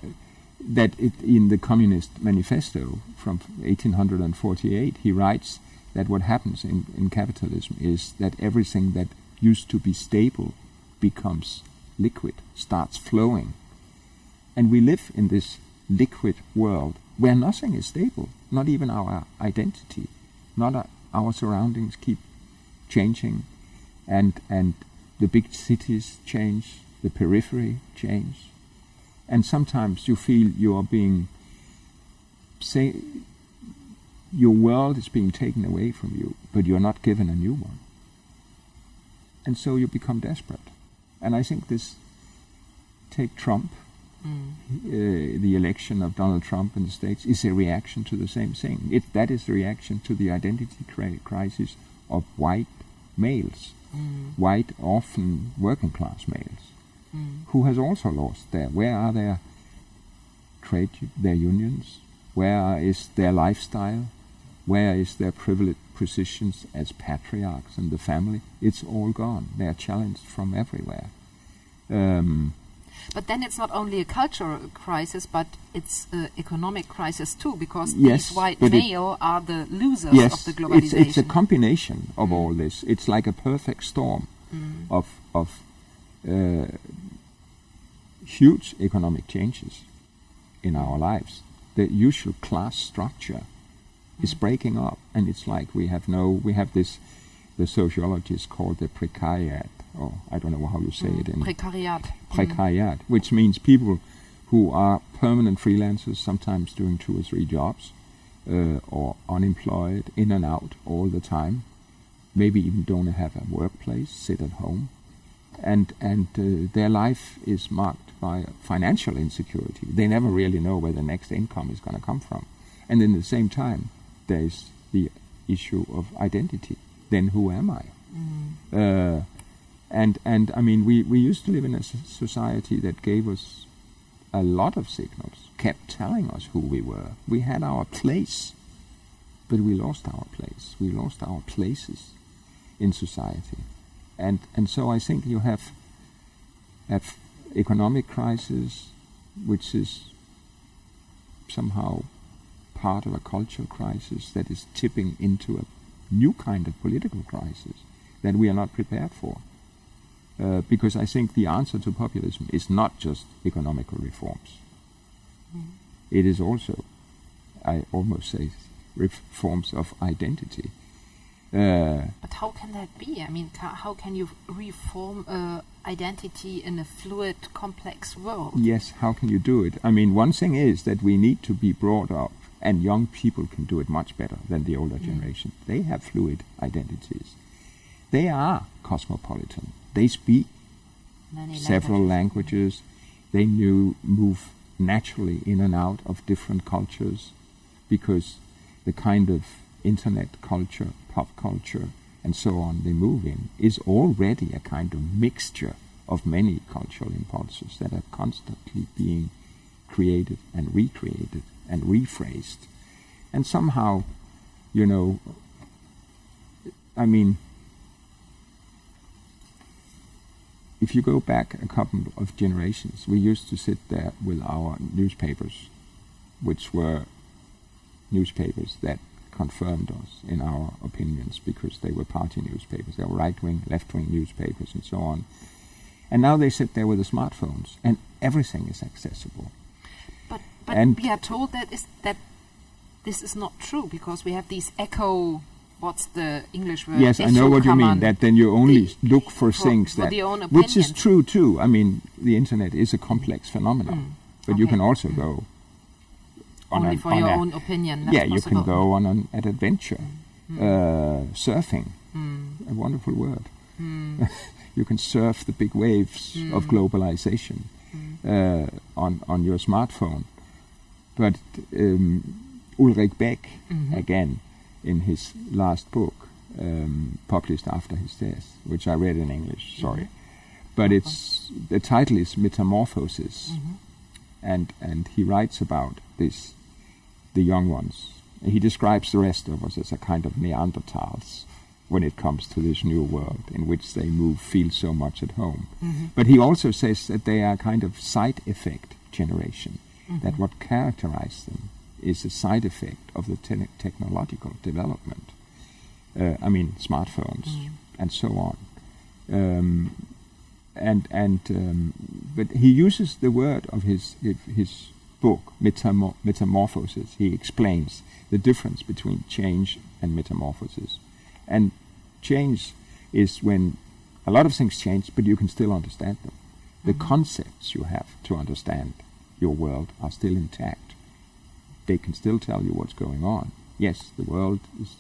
that it, in the Communist Manifesto from 1848, he writes that what happens in, in capitalism is that everything that used to be stable becomes liquid, starts flowing. And we live in this liquid world where nothing is stable, not even our identity, not our, our surroundings keep changing, and, and the big cities change, the periphery change, and sometimes you feel you are being say your world is being taken away from you, but you're not given a new one. And so you become desperate. And I think this take Trump, Mm. uh, the election of Donald Trump in the States is a reaction to the same thing. It, that is the reaction to the identity crisis of white males white, often working class males, who has also lost their. Where are their trade, their unions? Where is their lifestyle? Where is their privileged positions as patriarchs in the family? It's all gone. They are challenged from everywhere. Um, But then it's not only a cultural crisis, but it's an economic crisis too, because Yes, these white male are the losers of the it's, globalization. it's a combination of mm. all this. It's like a perfect storm mm. of of uh, huge economic changes in our lives. The usual class structure is mm. breaking up, and it's like we have no. We have this. The sociologists call the precariat, or I don't know how you say it in Prekariat. precariat, which means people who are permanent freelancers, sometimes doing two or three jobs, uh, or unemployed, in and out all the time. Maybe even don't have a workplace, sit at home, and and uh, their life is marked by financial insecurity. They never really know where the next income is going to come from, and in the same time, there is the issue of identity. Then who am I? Uh, and and I mean, we, we used to live in a society that gave us a lot of signals, kept telling us who we were. We had our place, but we lost our place. We lost our places in society, and and so I think you have have economic crisis, which is somehow part of a cultural crisis that is tipping into a new kind of political crisis that we are not prepared for. Uh, because I think the answer to populism is not just economical reforms. It is also, I almost say, reforms of identity. Uh, But how can that be? I mean, ca- how can you reform uh, identity in a fluid, complex world? yes, how can you do it? I mean, one thing is that we need to be brought up, and young people can do it much better than the older generation. They have fluid identities. They are cosmopolitan. They speak Many several languages. languages. They knew move naturally in and out of different cultures because the kind of internet culture, pop culture, and so on they move in is already a kind of mixture of many cultural impulses that are constantly being created and recreated and rephrased. And somehow, you know, I mean, if you go back a couple of generations, we used to sit there with our newspapers, which were newspapers that confirmed us in our opinions because they were party newspapers. They were right wing, left wing newspapers, and so on. And now they sit there with the smartphones, and everything is accessible. But, but And- we are told that is that this is not true because we have these echo. What's the English word? yes, I know what you mean. That then you only The- look for, for- things for that, the own which is true too. I mean, the internet is a complex phenomenon, but you Mm. Can also go on only an- for on your a- own opinion. Yeah, you can go on an, an adventure, uh, surfing, Mm. a wonderful word. you can surf the big waves of globalization uh, on on your smartphone. But um, Ulrich Beck, again, in his last book, um, published after his death, which I read in English. Mm-hmm. Sorry, but it's the title is Metamorphosis, mm-hmm. and and he writes about this the young ones. He describes the rest of us as a kind of Neanderthals when it comes to this new world in which they move, feel so much at home. Mm-hmm. But he also says that they are a kind of side effect generation, that what characterizes them is a side effect of the te- technological development. Uh, I mean, smartphones and so on. Um, and and um, but he uses the word of his his book Metamor- metamorphosis. He explains the difference between change and metamorphosis. And change is when a lot of things change but you can still understand them. The concepts you have to understand your world are still intact they can still tell you what's going on yes the world is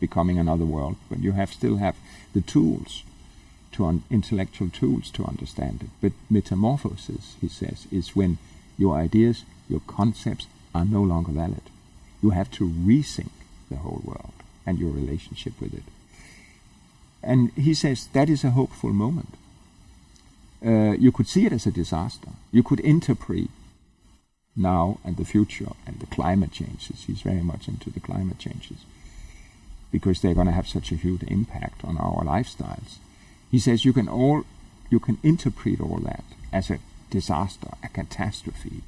becoming another world but you have still have the tools to intellectual tools to understand it. But metamorphosis, he says, is when your ideas, your concepts are no longer valid. You have to rethink the whole world and your relationship with it. and he says that is a hopeful moment. Uh, you could see it as a disaster. You could interpret now and the future and the climate changes. He's very much into the climate changes because they're going to have such a huge impact on our lifestyles. He says you can all you can interpret all that as a disaster, a catastrophe,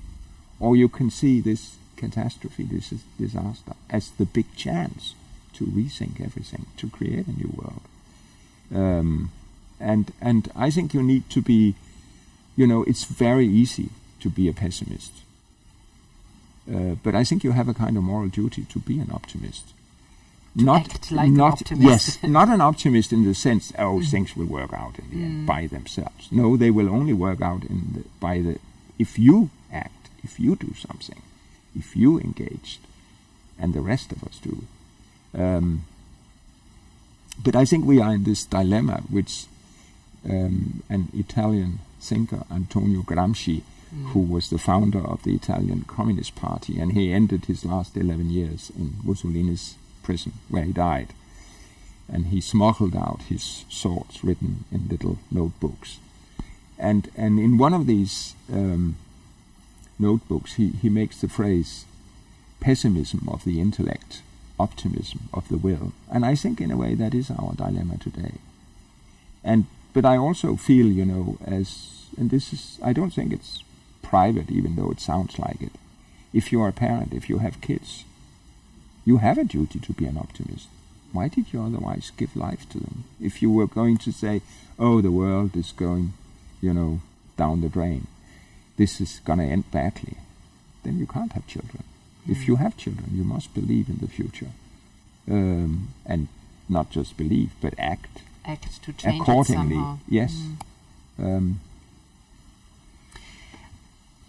or you can see this catastrophe, this disaster, as the big chance to rethink everything, to create a new world. Um, and and I think you need to be, you know, it's very easy to be a pessimist. Uh, but I think you have a kind of moral duty to be an optimist. To not like not yes, not an optimist in the sense oh mm. things will work out in the mm. end by themselves. No, they will only work out in the, by the if you act, if you do something, if you engage, and the rest of us do. Um, but I think we are in this dilemma, which um, an Italian thinker, Antonio Gramsci, who was the founder of the Italian Communist Party, and he ended his last 11 years in Mussolini's prison, where he died. And he smuggled out his thoughts written in little notebooks. And, and in one of these um, notebooks, he, he makes the phrase pessimism of the intellect, optimism of the will. And I think, in a way, that is our dilemma today. And but I also feel, you know, as and this is, I don't think it's private, even though it sounds like it. If you are a parent, if you have kids, you have a duty to be an optimist. Why did you otherwise give life to them? If you were going to say, oh, the world is going, you know, down the drain, this is going to end badly, then you can't have children. Mm. If you have children, you must believe in the future. Um, and not just believe, but act. Act to change accordingly. Yes. Mm. Um,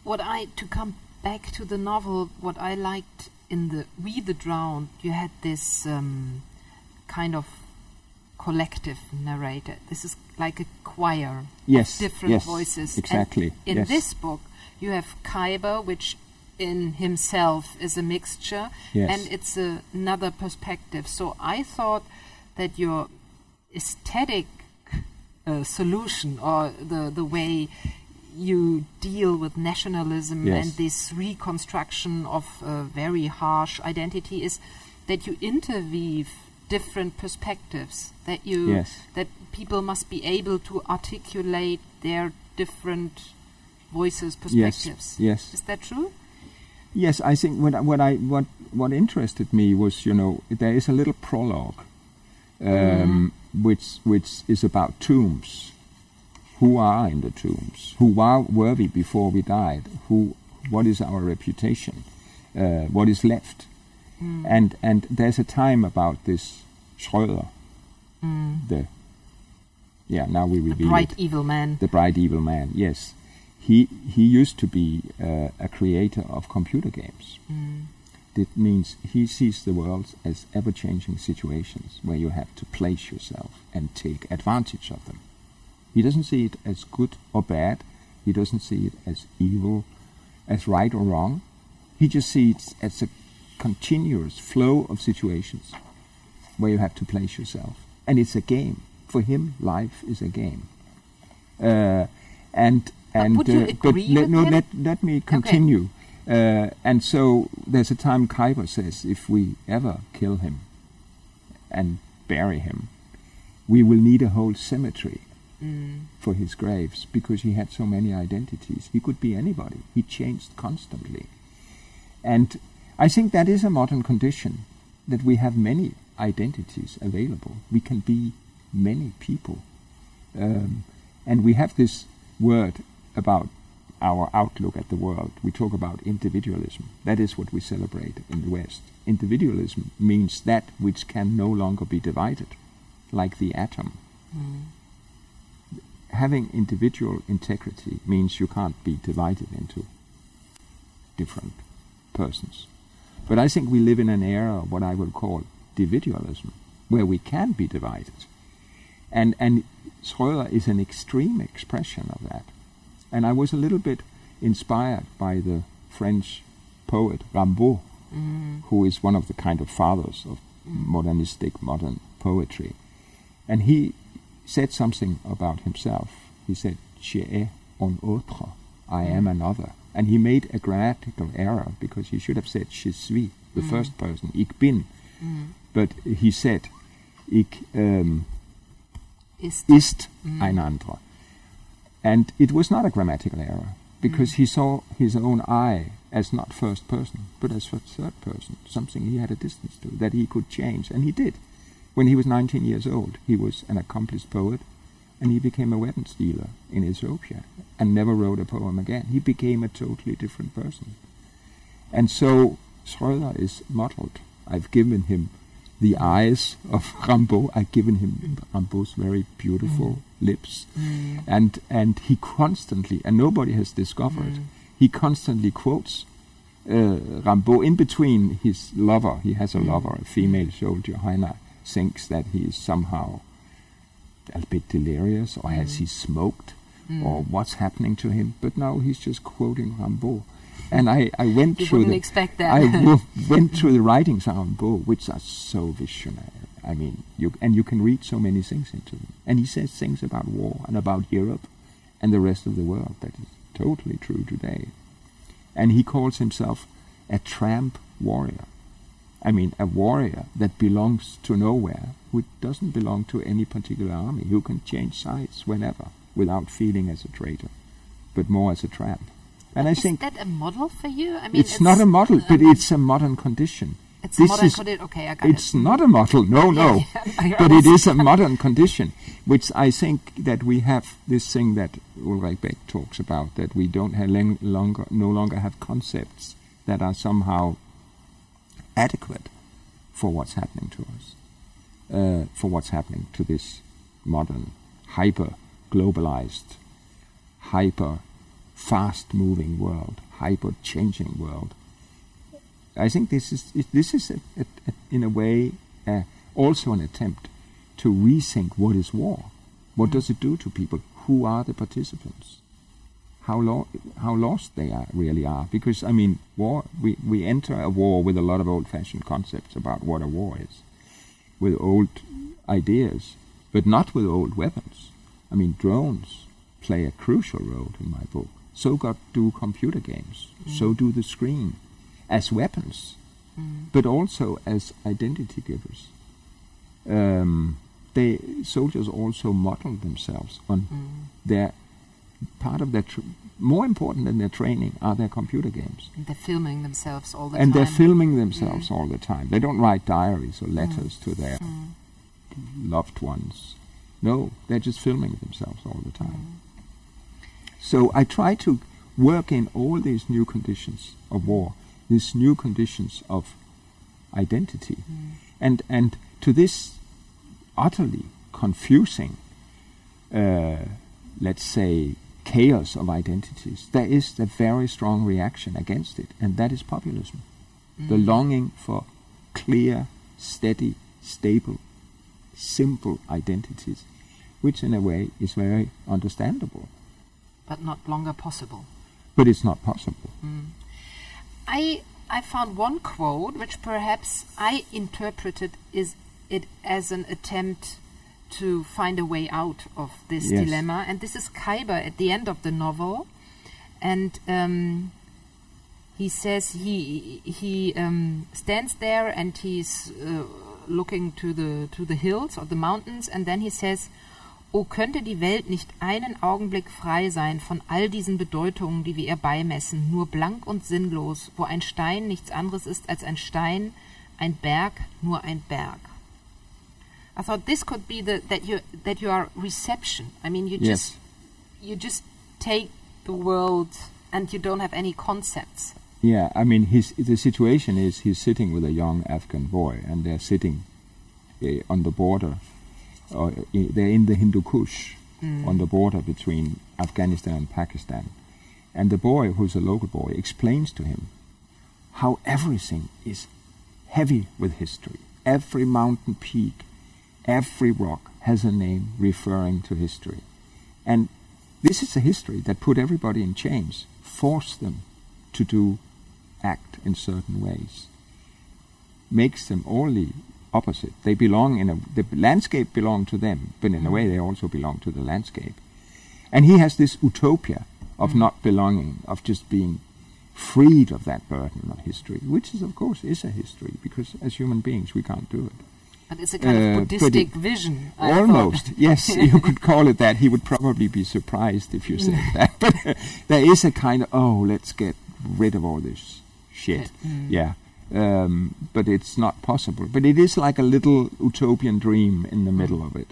what I to come back to the novel, what I liked in the We the Drowned, you had this um, kind of collective narrator. This is like a choir yes, of different yes, voices. Exactly. And in yes. this book, you have Khyber, which in himself is a mixture, yes. and it's a, another perspective. So I thought that your aesthetic uh, solution or the the way you deal with nationalism yes. and this reconstruction of a very harsh identity is that you interweave different perspectives that you yes. that people must be able to articulate their different voices perspectives yes, yes. is that true yes i think what what i what what interested me was you know there is a little prologue um, mm. which which is about tombs who are in the tombs, who are, were we before we died, who, what is our reputation, uh, what is left. Mm. And, and there's a time about this Schröder, mm. the, yeah, now we reveal The bright it. evil man. The bright evil man, yes. He, he used to be uh, a creator of computer games. Mm. That means he sees the world as ever changing situations where you have to place yourself and take advantage of them. He doesn't see it as good or bad. He doesn't see it as evil, as right or wrong. He just sees it as a continuous flow of situations where you have to place yourself. And it's a game. For him, life is a game. Uh, and and but, uh, but let, no, let, let me continue. Okay. Uh, and so there's a time Khyber says if we ever kill him and bury him, we will need a whole cemetery for his graves because he had so many identities. He could be anybody. He changed constantly. And I think that is a modern condition that we have many identities available. We can be many people. Um, and we have this word about our outlook at the world. We talk about individualism. That is what we celebrate in the West. Individualism means that which can no longer be divided, like the atom. Mm having individual integrity means you can't be divided into different persons. But I think we live in an era of what I would call individualism, where we can be divided. And, and Schröder is an extreme expression of that. And I was a little bit inspired by the French poet Rimbaud, mm. who is one of the kind of fathers of modernistic modern poetry. And he said something about himself. He said, Je est un autre. I am mm. another. And he made a grammatical error because he should have said je suis, the mm. first person, ich bin. Mm. But he said, ich um, Ist. ist ein anderer. And it was not a grammatical error because he saw his own I as not first person, but as third person, something he had a distance to, that he could change. And he did. When he was 19 years old, he was an accomplished poet and he became a weapons dealer in Ethiopia and never wrote a poem again. He became a totally different person. And so Schröder is modeled. I've given him the eyes of Rimbaud. I've given him Rimbaud's very beautiful mm. lips. Mm. And, and he constantly, and nobody has discovered, mm. he constantly quotes uh, Rimbaud in between his lover. He has a lover, a female soldier. Heine thinks that he is somehow a bit delirious, or has he smoked, or what's happening to him. But now he's just quoting Rimbaud. And I, I went You through the. I w- went through the writings of Rimbaud, which are so visionary. I mean, you and you can read so many things into them. And he says things about war and about Europe and the rest of the world that is totally true today. And he calls himself a tramp warrior. I mean, a warrior that belongs to nowhere, who doesn't belong to any particular army, who can change sides whenever without feeling as a traitor, but more as a tramp. And I is think that a model for you? I mean, it's, not a model, but um, it's a modern condition. it's this modern is- condi- Okay, I got It's it. not a model, no, no. But it is a modern condition, which I think that we have this thing that Ulrich Beck talks about, that we don't have lang- longer, no longer have concepts that are somehow adequate for what's happening to us, uh, for what's happening to this modern, hyper globalized, hyper fast moving world, hyper changing world. I think this is this is a, a, a, in a way uh, also an attempt to rethink what is war. What does it do to people? Who are the participants? How lo- how lost they are really are? Because I mean, war. We we enter a war with a lot of old-fashioned concepts about what a war is, with old ideas, but not with old weapons. I mean, drones play a crucial role in my book. So got do computer games. Mm. So do the screen, as weapons, mm. but also as identity givers. Um, they soldiers also model themselves on mm. their part of their tr- more important than their training are their computer games And they're filming themselves all the and time. And they're filming themselves mm. all the time. They don't write diaries or mm. letters to their mm. loved ones. No, they're just filming themselves all the time. So I try to work in all these new conditions of war, these new conditions of identity, and and to this utterly confusing, uh, let's say, chaos of identities, there is a very strong reaction against it, and that is populism. The mm. longing for clear, steady, stable, simple identities, which in a way is very understandable, but not longer possible. but it's not possible. Mm. I I found one quote which perhaps I interpreted is it as an attempt to find a way out of this Yes. dilemma, and this is Kaiber at the end of the novel, and um, he says he he um, stands there and he's uh, looking to the to the hills or the mountains, and then he says. O könnte die Welt nicht einen Augenblick frei sein von all diesen Bedeutungen, die wir ihr beimessen, nur blank und sinnlos, wo ein Stein nichts anderes ist als ein Stein, ein Berg nur ein Berg. I thought this could be the that you that you are reception. I mean, you Yes. just you just take the world and you don't have any concepts. Yeah, I mean, his the situation is he's sitting with a young Afghan boy, and they're sitting uh, on the border. Uh, they're in the Hindu Kush, on the border between Afghanistan and Pakistan. And the boy, who's a local boy, explains to him how everything is heavy with history. Every mountain peak, every rock has a name referring to history. And this is a history that put everybody in chains, forced them to do, act in certain ways, makes them only opposite. They belong in a the landscape belong to them, but in a way they also belong to the landscape. And he has this utopia of mm. not belonging, of just being freed of that burden of history, which is of course is a history because as human beings we can't do it. But it's a kind Uh, of Buddhistic vision. I. Almost, yes, you could call it that. He would probably be surprised if you said that. But there is a kind of oh, let's get rid of all this shit. Mm. Yeah, um, but it's not possible. But it is like a little utopian dream in the middle of it.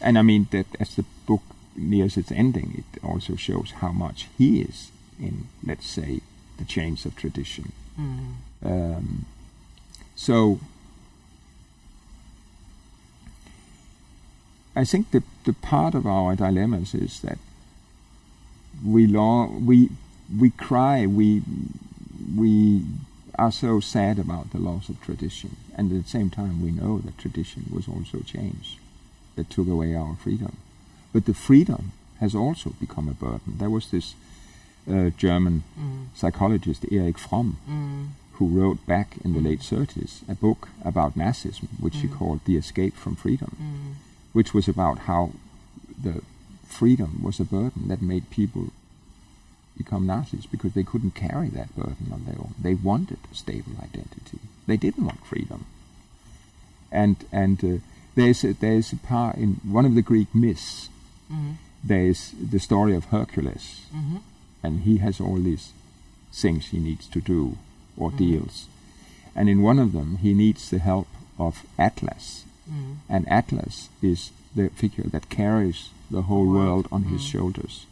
And I mean that as the book nears its ending, it also shows how much he is in, let's say, the chains of tradition. Mm. Um, so I think the the part of our dilemmas is that we long we we cry we we are so sad about the loss of tradition, and at the same time we know that tradition was also changed, that took away our freedom. But the freedom has also become a burden. There was this uh, German Mm. psychologist Erich Fromm Mm. who wrote back in the late 30s a book about Nazism, which he Mm. called The Escape from Freedom, Mm. Which was about how the freedom was a burden that made people become Nazis because they couldn't carry that burden on their own. They wanted a stable identity. They didn't want freedom. And and uh, there's a, there's a part in one of the Greek myths. Mm. There's the story of Hercules, Mhm. and he has all these things he needs to do, ordeals. Mm. And in one of them, he needs the help of Atlas. Mm. And Atlas is the figure that carries the whole World. world on his Mm. shoulders.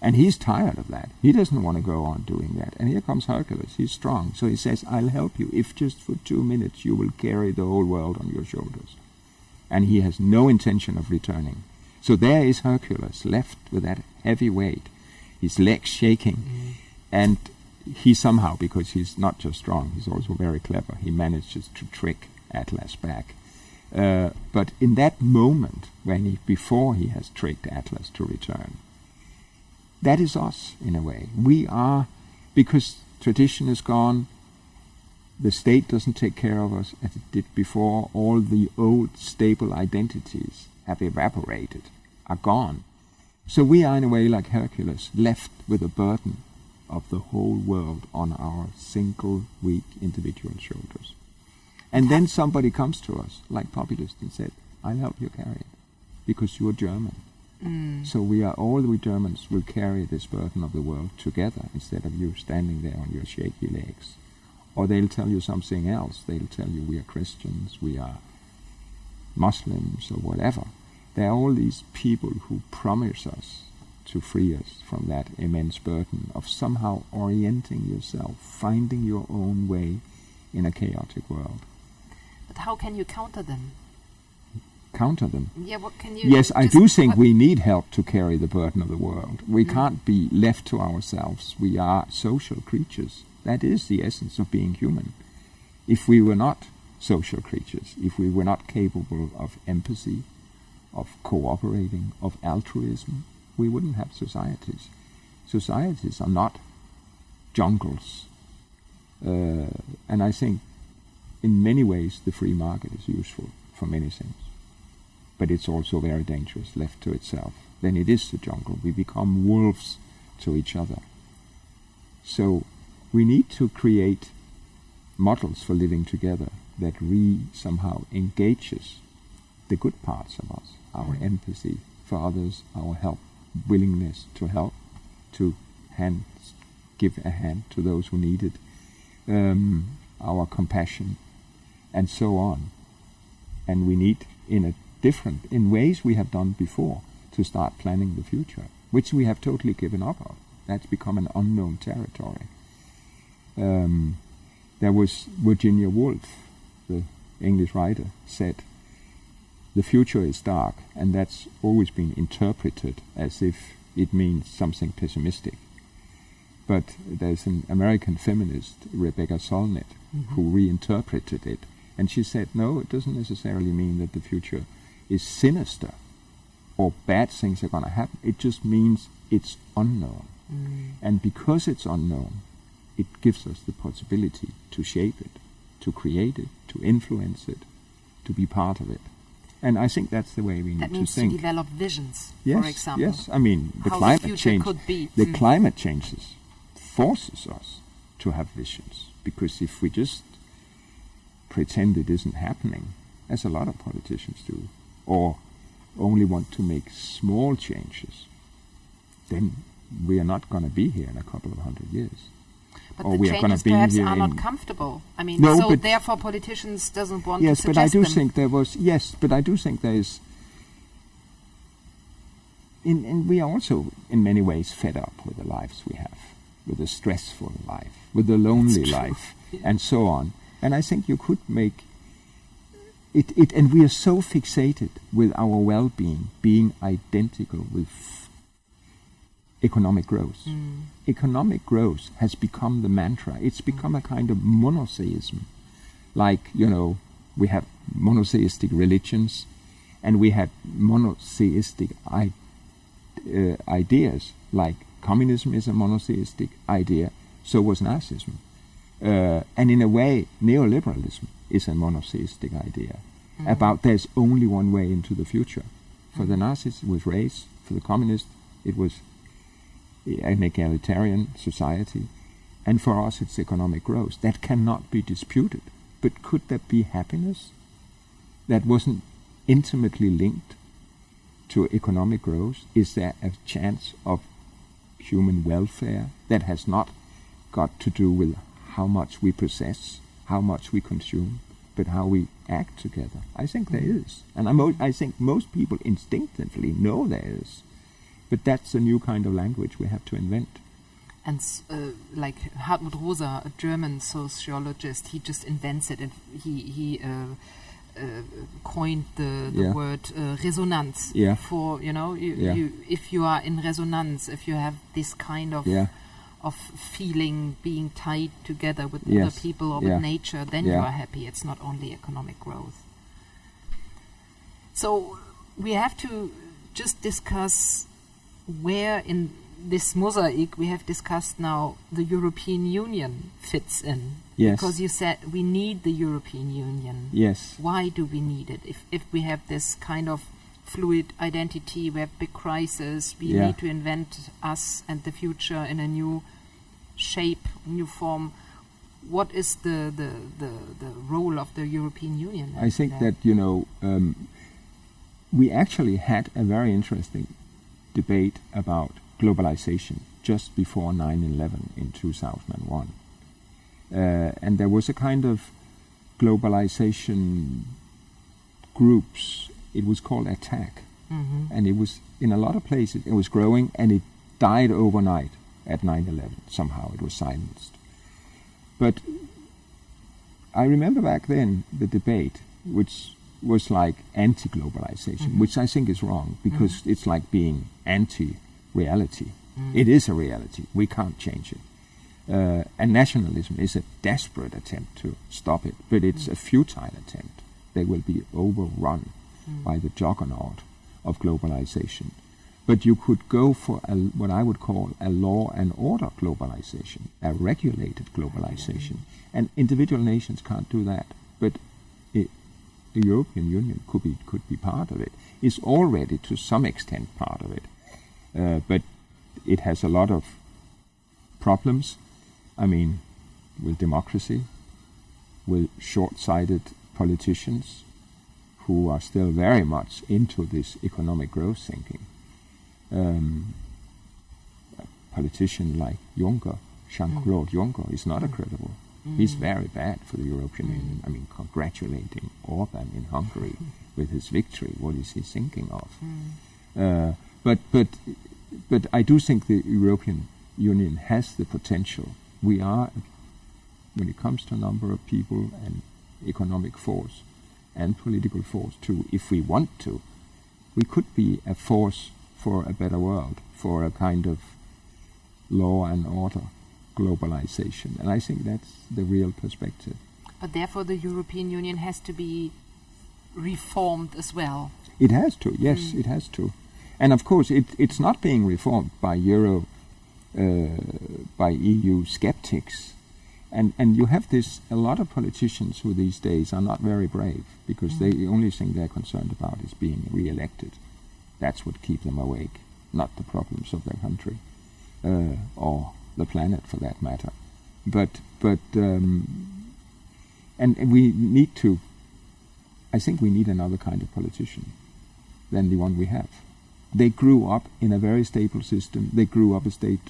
And he's tired of that. He doesn't want to go on doing that. And here comes Hercules. He's strong. So he says, I'll help you if just for two minutes you will carry the whole world on your shoulders. And he has no intention of returning. So there is Hercules left with that heavy weight, his legs shaking. Mm. And he somehow, because he's not just strong, he's also very clever, he manages to trick Atlas back. Uh, but in that moment, when he, before he has tricked Atlas to return, that is us in a way. We are, because tradition is gone, the state doesn't take care of us as it did before, all the old stable identities have evaporated, are gone. So we are in a way like Hercules, left with a burden of the whole world on our single, weak individual shoulders. And then somebody comes to us, like Populist, and said, I'll help you carry it, because you're German. Mm. So we are all we Germans will carry this burden of the world together instead of you standing there on your shaky legs. Or they'll tell you something else. They'll tell you we are Christians, we are Muslims, or whatever. There are all these people who promise us to free us from that immense burden of somehow orienting yourself, finding your own way in a chaotic world. How can you counter them? Counter them. Yeah, what can you? Yes, I do think we need help to carry the burden of the world. We Mm. can't be left to ourselves. We are social creatures. That is the essence of being human. If we were not social creatures, if we were not capable of empathy, of cooperating, of altruism, we wouldn't have societies. Societies are not jungles. Uh, and I think in many ways the free market is useful for many things but it's also very dangerous left to itself. Then it is the jungle. We become wolves to each other. So we need to create models for living together that re somehow engages the good parts of us, our Mm. empathy for others, our help, willingness to help, to hand, give a hand to those who need it, um, our compassion, and so on. And we need, in a different, in ways we have done before, to start planning the future, which we have totally given up on. That's become an unknown territory. Um, there was Virginia Woolf, the English writer, said, the future is dark, and that's always been interpreted as if it means something pessimistic. But there's an American feminist, Rebecca Solnit, Mhm. who reinterpreted it, and she said, no, it doesn't necessarily mean that the future is sinister or bad things are going to happen. It just means it's unknown. Mm. And because it's unknown, it gives us the possibility to shape it. to create it, to influence it, to be part of it. And I think that's the way we That need means to to think. develop visions, yes, for example. yes. I mean, the How climate future change, could be. the Mm. climate changes forces us to have visions. Because if we just pretend it isn't happening, as a lot of politicians do, or only want to make small changes, then we are not going to be here in a couple of hundred years. But or the we are changes be perhaps are not comfortable. I mean, No, so therefore politicians doesn't want yes, to but I do them. think there was yes, but I do think there is. In, and we are also, in many ways, fed up with the lives we have, with the stressful life, with the lonely life, and so on. And I think you could make it, it. And we are so fixated with our well-being being identical with economic growth. Mm. Economic growth has become the mantra. It's become a kind of monotheism like you know we have monotheistic religions and we had monotheistic I- uh, ideas like communism is a monotheistic idea so was nazism uh, and in a way neoliberalism is a monotheistic idea about there's only one way into the future for the nazis it was race for the communists it was an egalitarian society and for us it's economic growth. That cannot be disputed. But could there be happiness that wasn't intimately linked to economic growth? Is there a chance of human welfare that has not got to do with how much we possess, how much we consume, but how we act together? I think there is. And I, mo- I think most people instinctively know there is. But that's a new kind of language we have to invent. and uh, like Hartmut Rosa, a German sociologist, he just invents it and he he uh, uh, coined the, the Yeah. word uh, resonance Yeah. for you know you, Yeah. you if you are in resonance, if you have this kind of. Of feeling being tied together with Yes. other people or Yeah. with nature, then you are happy. It's not only economic growth. So we have to just discuss where in this mosaic we have discussed now the European Union fits in. Yes. Because you said we need the European Union. Yes. Why do we need it? If if we have this kind of fluid identity, we have big crisis, we Yeah. need to invent us and the future in a new shape, new form. What is the, the, the, the role of the European Union? I think in that, you know, um, we actually had a very interesting debate about globalization just before 9 11 in 2001. Uh, and there was a kind of globalization groups. It was called Attac. Mhm. And it was, in a lot of places, it was growing and it died overnight at 9 11. Somehow it was silenced. But I remember back then the debate, which was like anti globalization, Mhm. which I think is wrong because it's like being anti reality. Mm. It is a reality. We can't change it. Uh, and nationalism is a desperate attempt to stop it, but it's a futile attempt. They will be overrun Mm. by the juggernaut of globalization. But you could go for a, what I would call a law and order globalization, a regulated globalization. And individual nations can't do that. But it, the European Union could be, could be part of it. is already to some extent part of it. Uh, but it has a lot of problems. I mean, with democracy, with short sighted politicians who are still very much into this economic growth thinking. Um, a politician like Juncker, Jean Claude Juncker, is not a credible. He's very bad for the European Union. I mean, congratulating Orban in Hungary with his victory. What is he thinking of? Uh, but but but I do think the European Union has the potential. We are, when it comes to number of people and economic force and political force too, if we want to, we could be a force for a better world, for a kind of law and order globalization. And I think that's the real perspective. But therefore, the European Union has to be reformed as well. It has to, yes, it has to. And of course, it, it's not being reformed by Euro, uh, by EU skeptics. And and you have this a lot of politicians who these days are not very brave because Mm. they the only thing they're concerned about is being re-elected. That's what keeps them awake, not the problems of their country uh, or the planet, for that matter. But but um, and, and we need to. I think we need another kind of politician than the one we have. They grew up in a very stable system. They grew up a state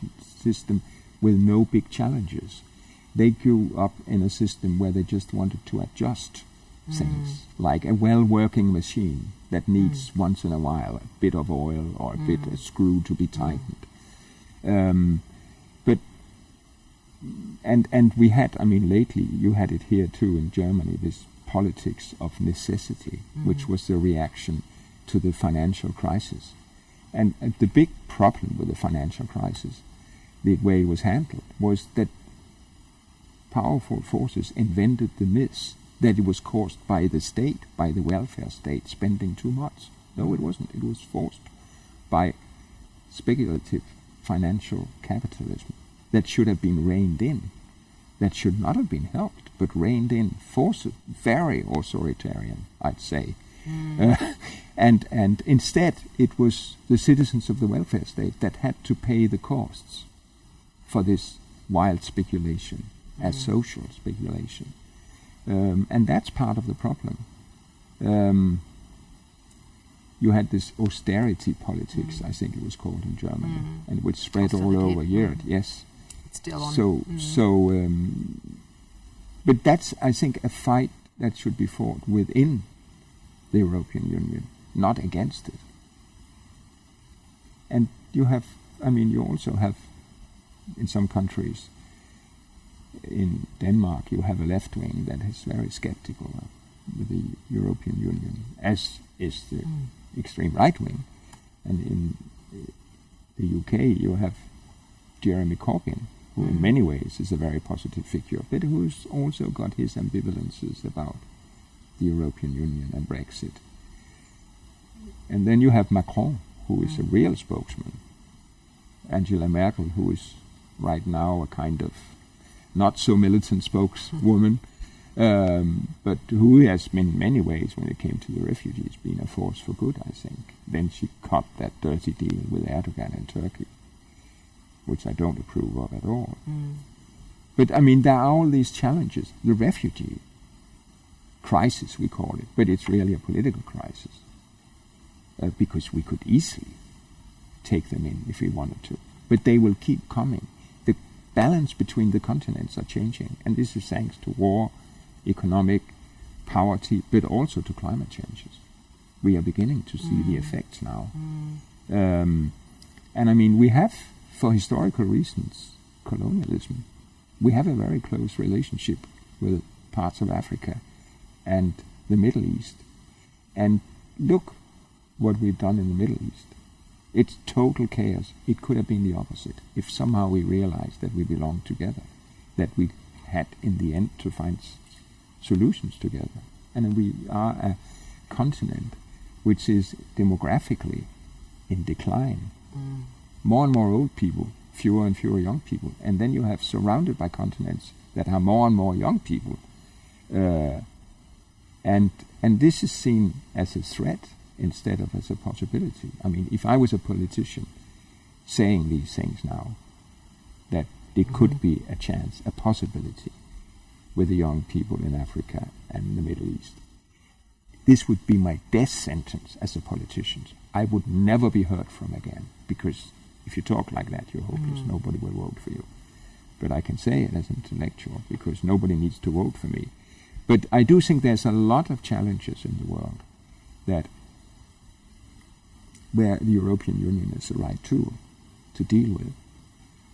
system with no big challenges. They grew up in a system where they just wanted to adjust mm. things, like a well-working machine that mm. needs once in a while a bit of oil or a bit mm. a screw to be tightened. Um, but and and we had, I mean, lately you had it here too in Germany. This politics of necessity, which was the reaction to the financial crisis, and, and the big problem with the financial crisis, the way it was handled, was that powerful forces invented the myth that it was caused by the state, by the welfare state, spending too much. No, it wasn't. It was forced by speculative financial capitalism that should have been reined in, that should not have been helped, but reined in, forced, very authoritarian, I'd say. Uh, and and instead, it was the citizens of the welfare state that had to pay the costs for this wild speculation as social speculation. Um, and that's part of the problem. Um, you had this austerity politics, I think it was called in Germany, and which spread all over Europe. mm. Yes. It's still on. So, Mm. so, um, but that's, I think, a fight that should be fought within the European Union, not against it. And you have, I mean, you also have, in some countries, in Denmark, you have a left wing that is very skeptical of the European Union, as is the Mm. extreme right wing. And in uh, the UK, you have Jeremy Corbyn, who in Mm. many ways is a very positive figure, but who's also got his ambivalences about the European Union and Brexit. And then you have Macron, who is a Mm. real spokesman. Angela Merkel, who is right now a kind of not so militant spokeswoman, um, but who has been in many ways, when it came to the refugees, been a force for good, I think. Then she cut that dirty deal with Erdogan in Turkey, which I don't approve of at all. Mm. But I mean, there are all these challenges. The refugee crisis, we call it, but it's really a political crisis uh, because we could easily take them in if we wanted to. But they will keep coming. The balance between the continents are changing, and this is thanks to war, economic poverty, but also to climate changes. We are beginning to see the Mm. effects now. Mm. Um, and I mean, we have, for historical reasons, colonialism. We have a very close relationship with parts of Africa and the Middle East. And look what we've done in the Middle East. It's total chaos. It could have been the opposite if somehow we realized that we belong together, that we had in the end to find s- solutions together. And we are a continent which is demographically in decline. Mm. More and more old people, fewer and fewer young people, and then you have surrounded by continents that have more and more young people, uh, and and this is seen as a threat instead of as a possibility. I mean, if I was a politician saying these things now, that there could Mhm. be a chance, a possibility, with the young people in Africa and the Middle East, this would be my death sentence as a politician. I would never be heard from again because if you talk like that, you're hopeless. Mm. Nobody will vote for you. But I can say it as an intellectual because nobody needs to vote for me. But I do think there's a lot of challenges in the world that where the European Union is the right tool to deal with.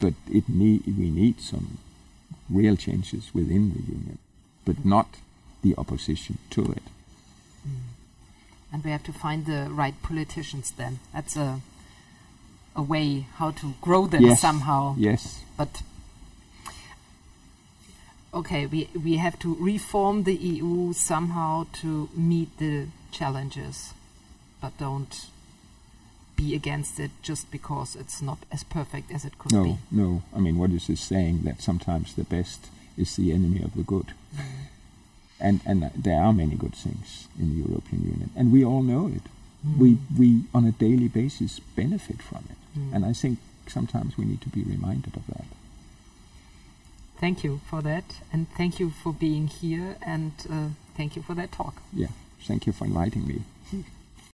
But it need, we need some real changes within the union, but not the opposition to it. Mm. And we have to find the right politicians then. That's a a way how to grow them Yes. somehow. Yes. But okay, we we have to reform the EU somehow to meet the challenges, but don't be against it just because it's not as perfect as it could No, be. no. no. I mean, what is this saying that sometimes the best is the enemy of the good. And and uh, there are many good things in the European Union, and we all know it. We we on a daily basis benefit from it, and I think sometimes we need to be reminded of that. Thank you for that, and thank you for being here, and uh, thank you for that talk. Yeah. Thank you for inviting me.